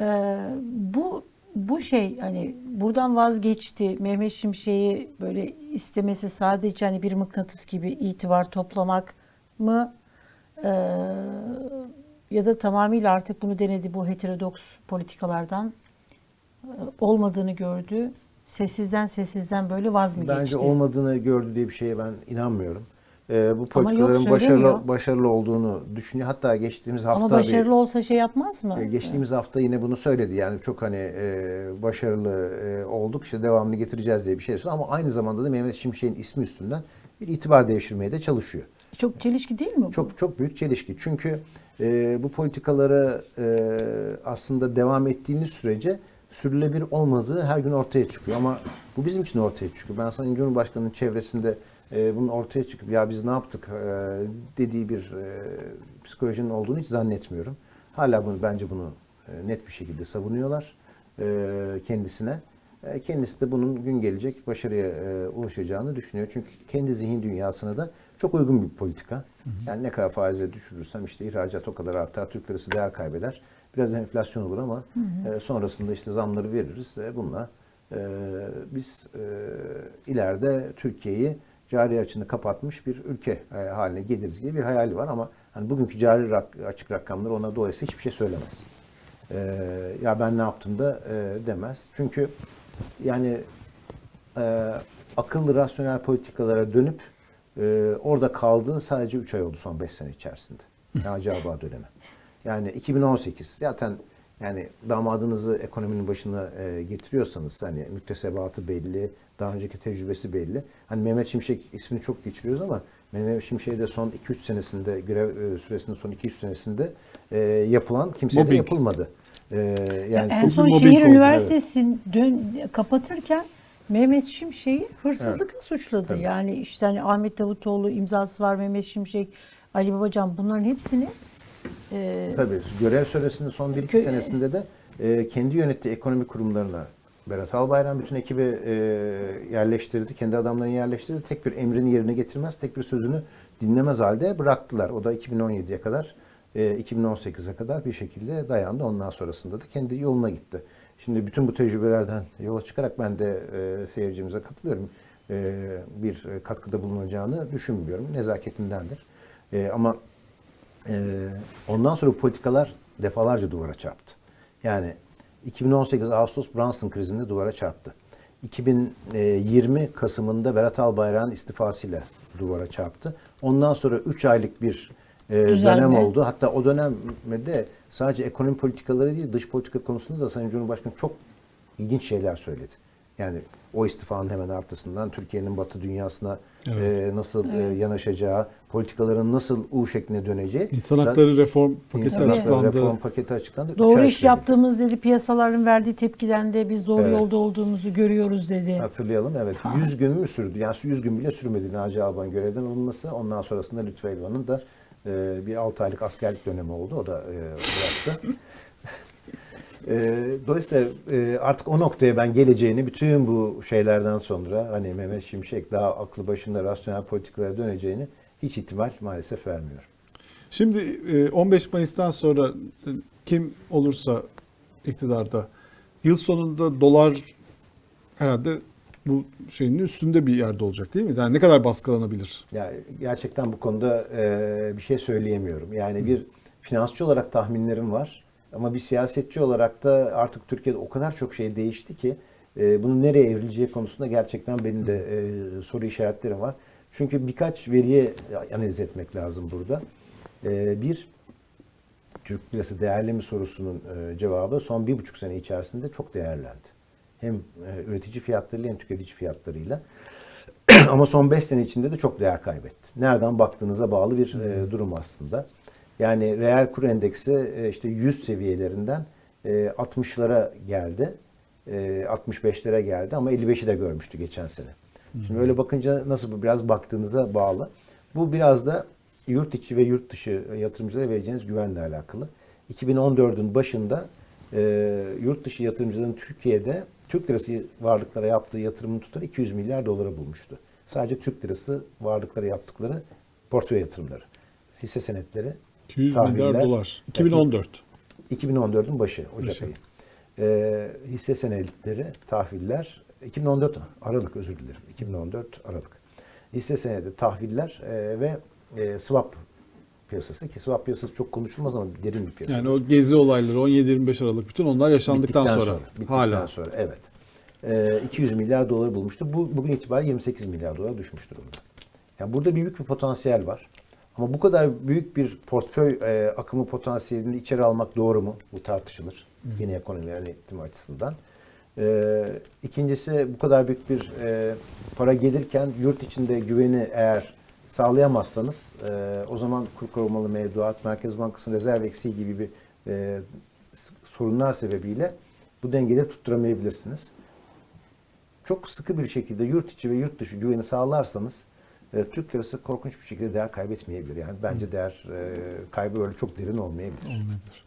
Ee, bu bu şey hani buradan vazgeçti. Mehmet Şimşek'i böyle istemesi sadece hani bir mıknatıs gibi itibar toplamak mı? Ee, ya da tamamıyla artık bunu denedi bu heterodoks politikalardan olmadığını gördü. Sessizden sessizden böyle vaz mı geçti? Bence olmadığını gördü diye bir şeye ben inanmıyorum. Ee, bu yok, politikaların başarılı söylemiyor. başarılı olduğunu düşünüyor. Hatta geçtiğimiz hafta Ama bir- başarılı olsa şey yapmaz mı? E, Geçtiğimiz hafta yine bunu söyledi. Yani çok hani e, başarılı e, olduk işte devamını getireceğiz diye bir şey söyledi. Ama aynı zamanda da Mehmet Şimşek'in ismi üstünden bir itibar devşirmeye de çalışıyor. Çok çelişki değil mi bu? Çok çok büyük çelişki. Çünkü e, bu politikaları e, aslında devam ettiğiniz sürece sürülebilir olmadığı her gün ortaya çıkıyor. Ama bu bizim için ortaya çıkıyor. Ben Sayın Cumhurbaşkanı'nın çevresinde e, bunun ortaya çıkıp ya biz ne yaptık e, dediği bir e, psikolojinin olduğunu hiç zannetmiyorum. Hala bunu bence bunu e, net bir şekilde savunuyorlar e, kendisine. E, Kendisi de bunun gün gelecek başarıya e, ulaşacağını düşünüyor. Çünkü kendi zihin dünyasına da çok uygun bir politika. Yani ne kadar faize düşürürsem işte ihracat o kadar artar, Türk lirası değer kaybeder. Biraz enflasyon olur ama e, sonrasında işte zamları veririz. E, bununla e, biz e, ileride Türkiye'yi cari açını kapatmış bir ülke e, haline geliriz diye bir hayali var ama hani bugünkü cari rak- açık rakamları ona dolayısıyla hiçbir şey söylemez. E, ya ben ne yaptım da e, demez. Çünkü yani e, akıllı rasyonel politikalara dönüp e, orada kaldığı sadece 3 ay oldu son 5 sene içerisinde. Naci Ağbağ dönemi. Yani 2018 zaten yani damadınızı ekonominin başına e, getiriyorsanız hani müktesebatı belli, daha önceki tecrübesi belli. Hani Mehmet Şimşek ismini çok geçiriyoruz ama Mehmet Şimşek'e de son 2-3 senesinde görev e, süresinin son 2-3 senesinde e, yapılan kimseye de Mobbing. yapılmadı. E, yani en son şehir oldu, üniversitesini dön, kapatırken Mehmet Şimşek'i hırsızlıkla suçladı. Tabii. Yani işte hani Ahmet Davutoğlu imzası var, Mehmet Şimşek, Ali Babacan bunların hepsini e, Tabii görev süresinin son 1-2 Kö- senesinde de e, kendi yönettiği ekonomi kurumlarına Berat Albayrak bütün ekibi e, yerleştirdi. Kendi adamlarını yerleştirdi. Tek bir emrini yerine getirmez, tek bir sözünü dinlemez halde bıraktılar. O da 2017'ye kadar, e, 2018'e kadar bir şekilde dayandı. Ondan sonrasında da kendi yoluna gitti. Şimdi bütün bu tecrübelerden yola çıkarak ben de e, seyircimize katılıyorum. E, bir katkıda bulunacağını düşünmüyorum. Nezaketindendir. E, ama ee, ondan sonra bu politikalar defalarca duvara çarptı. Yani 2018 Ağustos Brunson krizinde duvara çarptı. 2020 Kasım'ında Berat Albayrak'ın istifasıyla duvara çarptı. Ondan sonra 3 aylık bir e, Düzelme. dönem oldu. Hatta o dönemde sadece ekonomi politikaları değil, dış politika konusunda da Sayın Cumhurbaşkanı çok ilginç şeyler söyledi. Yani o istifanın hemen arkasından Türkiye'nin Batı dünyasına e, nasıl e, yanaşacağı, politikaların nasıl U şekline döneceği. İnsan hakları reform paketi İnsan hakları açıklandı. reform paketi açıklandı. Doğru iş sürdü. yaptığımız dedi, piyasaların verdiği tepkiden de biz doğru Evet. yolda olduğumuzu görüyoruz dedi. Hatırlayalım evet. 100 gün mü sürdü? Yani 100 gün bile sürmedi Naci Alban görevden alınması. Ondan sonrasında Lütfü Elvan'ın da e, bir 6 aylık askerlik dönemi oldu. O da e, bıraktı. Ee, <laughs> dolayısıyla e, artık o noktaya ben geleceğini bütün bu şeylerden sonra hani Mehmet Şimşek daha aklı başında rasyonel politikalara döneceğini hiç ihtimal maalesef vermiyorum. Şimdi e, 15 Mayıs'tan sonra e, kim olursa iktidarda yıl sonunda dolar herhalde bu şeyin üstünde bir yerde olacak değil mi? Yani ne kadar baskılanabilir? Yani gerçekten bu konuda e, bir şey söyleyemiyorum. Yani bir finansçı olarak tahminlerim var. Ama bir siyasetçi olarak da artık Türkiye'de o kadar çok şey değişti ki e, bunun nereye evrileceği konusunda gerçekten benim de e, soru işaretlerim var. Çünkü birkaç veriye analiz etmek lazım burada. E, bir, Türk lirası değerli mi sorusunun e, cevabı son bir buçuk sene içerisinde çok değerlendi. Hem e, üretici fiyatlarıyla hem tüketici fiyatlarıyla. <clears throat> Ama son 5 sene içinde de çok değer kaybetti. Nereden baktığınıza bağlı bir e, durum aslında. Yani reel kur endeksi e, işte 100 seviyelerinden e, 60'lara geldi. E, 65'lere geldi ama 55'i de görmüştü geçen sene. Şimdi öyle bakınca nasıl bu biraz baktığınıza bağlı. Bu biraz da yurt içi ve yurt dışı yatırımcılara vereceğiniz güvenle alakalı. 2014'ün başında e, yurt dışı yatırımcıların Türkiye'de Türk lirası varlıklara yaptığı yatırımın tutarı 200 milyar dolara bulmuştu. Sadece Türk lirası varlıklara yaptıkları portföy yatırımları. Hisse senetleri, 200 milyar tahviller. dolar. 2014. 2014'ün başı Ocak Başı. ayı. Ee, hisse senetleri, tahviller 2014 Aralık özür dilerim. 2014 Aralık. Hisse senedi, tahviller e, ve e, swap piyasası ki swap piyasası çok konuşulmaz ama derin bir piyasa. Yani o gezi olayları 17-25 Aralık bütün onlar yaşandıktan Bittikten sonra. bittikten Hala. sonra evet. Ee, 200 milyar doları bulmuştu. Bu bugün itibariyle 28 milyar dolara düşmüş durumda. Yani burada büyük bir potansiyel var. Ama bu kadar büyük bir portföy e, akımı potansiyelini içeri almak doğru mu? Bu tartışılır. Yeni ekonomi yönetimi açısından. Ee, ikincisi bu kadar büyük bir e, para gelirken yurt içinde güveni eğer sağlayamazsanız e, o zaman kur korumalı mevduat, Merkez Bankası'nın rezerv eksiği gibi bir e, sorunlar sebebiyle bu dengeleri tutturamayabilirsiniz. Çok sıkı bir şekilde yurt içi ve yurt dışı güveni sağlarsanız e, Türk lirası korkunç bir şekilde değer kaybetmeyebilir. Yani bence değer e, kaybı öyle çok derin olmayabilir. Olmayabilir.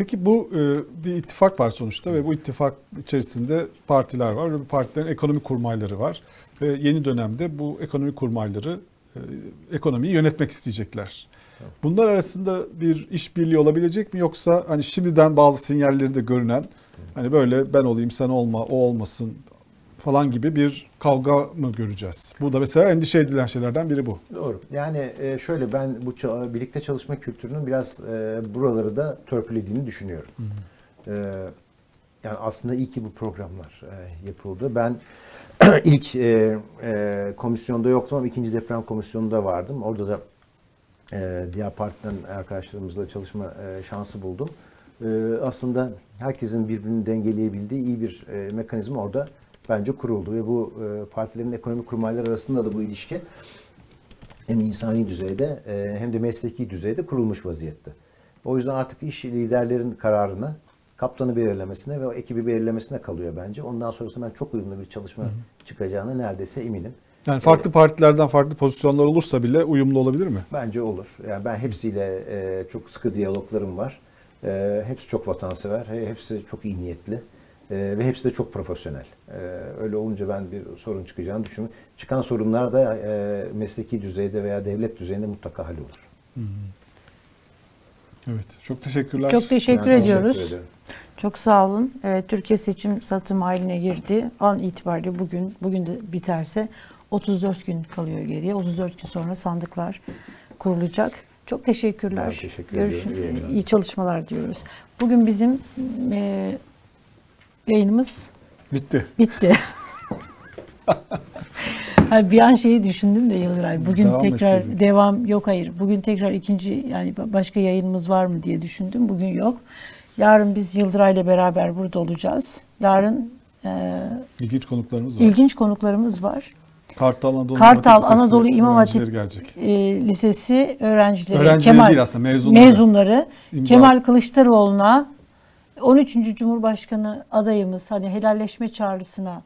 Peki bu e, bir ittifak var sonuçta ve bu ittifak içerisinde partiler var ve bu partilerin ekonomi kurmayları var. Ve yeni dönemde bu ekonomi kurmayları e, ekonomiyi yönetmek isteyecekler. Bunlar arasında bir işbirliği olabilecek mi yoksa hani şimdiden bazı sinyalleri de görünen hani böyle ben olayım sen olma o olmasın falan gibi bir kavga mı göreceğiz? Bu da mesela endişe edilen şeylerden biri bu. Doğru. Yani e, şöyle ben bu birlikte çalışma kültürünün biraz e, buraları da törpülediğini düşünüyorum. E, yani aslında iyi ki bu programlar yapıldı. Ben <clears throat> ilk komisyonda yoktum ama ikinci deprem komisyonunda vardım. Orada da diğer partiden arkadaşlarımızla çalışma şansı buldum. Aslında herkesin birbirini dengeleyebildiği iyi bir mekanizma orada bence kuruldu ve bu e, partilerin ekonomik kurmaylar arasında da bu ilişki hem insani düzeyde e, hem de mesleki düzeyde kurulmuş vaziyette. O yüzden artık iş liderlerin kararına, kaptanı belirlemesine ve o ekibi belirlemesine kalıyor bence. Ondan sonrasında ben çok uyumlu bir çalışma çıkacağına neredeyse eminim. Yani farklı partilerden farklı pozisyonlar olursa bile uyumlu olabilir mi? Bence olur. Yani ben hepsiyle e, çok sıkı diyaloglarım var. E, hepsi çok vatansever, he- hepsi çok iyi niyetli e, ve hepsi de çok profesyonel. E, öyle olunca ben bir sorun çıkacağını düşünmüyorum. Çıkan sorunlar da e, mesleki düzeyde veya devlet düzeyinde mutlaka hallolur. Evet. Çok teşekkürler. Çok teşekkür Ben ediyoruz. teşekkür ederim. Çok sağ olun. Evet, Türkiye seçim satım haline girdi. An itibariyle bugün bugün de biterse 34 gün kalıyor geriye. 34 gün sonra sandıklar kurulacak. Çok teşekkürler. Ben teşekkür Görüşün- ediyorum. İyi. İyi çalışmalar diyoruz. Bugün bizim e, yayınımız Bitti. bitti. <laughs> Hayır, bir an şeyi düşündüm de Yıldıray. Bugün Devam tekrar etseydik. devam yok hayır. Bugün tekrar ikinci yani ba- başka yayınımız var mı diye düşündüm. Bugün yok. Yarın biz Yıldıray'la beraber burada olacağız. Yarın e, İlginç konuklarımız var. ilginç konuklarımız var. Kartal Anadolu Kartal İmam Hatip Lisesi Anadolu İmam Hatip e, Lisesi öğrencileri, Öğrencileri değil aslında, mezunları. mezunları İmza- Kemal Kılıçdaroğlu'na 13. Cumhurbaşkanı adayımız hani helalleşme çağrısına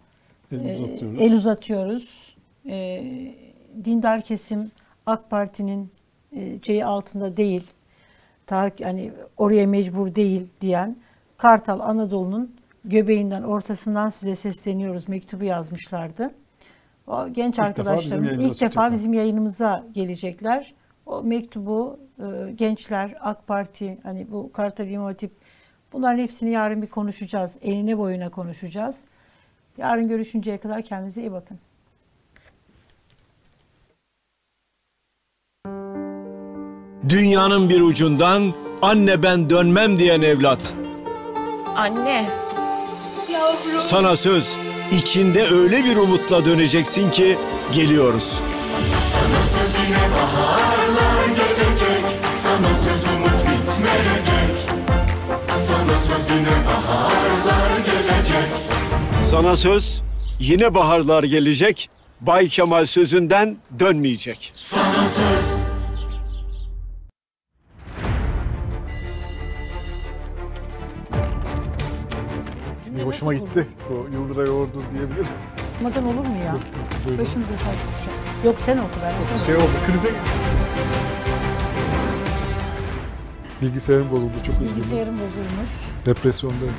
El e, uzatıyoruz. el uzatıyoruz. E, dindar kesim AK Parti'nin e, şeyi altında değil. Ta, hani oraya mecbur değil diyen Kartal Anadolu'nun göbeğinden, ortasından size sesleniyoruz mektubu yazmışlardı. O genç defa bizim arkadaşlarım yayınımıza ilk defa bizim yayınımıza gelecekler. O mektubu e, gençler, AK Parti, hani bu Kartal İmam Hatip bunların hepsini yarın bir konuşacağız. Eline boyuna konuşacağız. Yarın görüşünceye kadar kendinize iyi bakın. Dünyanın bir ucundan anne ben dönmem diyen evlat. Anne. Sana söz içinde öyle bir umutla döneceksin ki geliyoruz. Sana söz yine baharlar gelecek Sana söz Sana söz yine baharlar gelecek Sana söz yine baharlar gelecek. Bay Kemal sözünden dönmeyecek. Sana söz Cümle Hoşuma nasıl gitti. O Yıldıray Ordu diyebilirim. Okumadan olur mu ya? Başımıza taş düşer. Yok sen oku ben. Şey oldu, krize... Bilgisayarım bozuldu, çok üzgünüm. Bilgisayarım bozulmuş. Depresyondayım.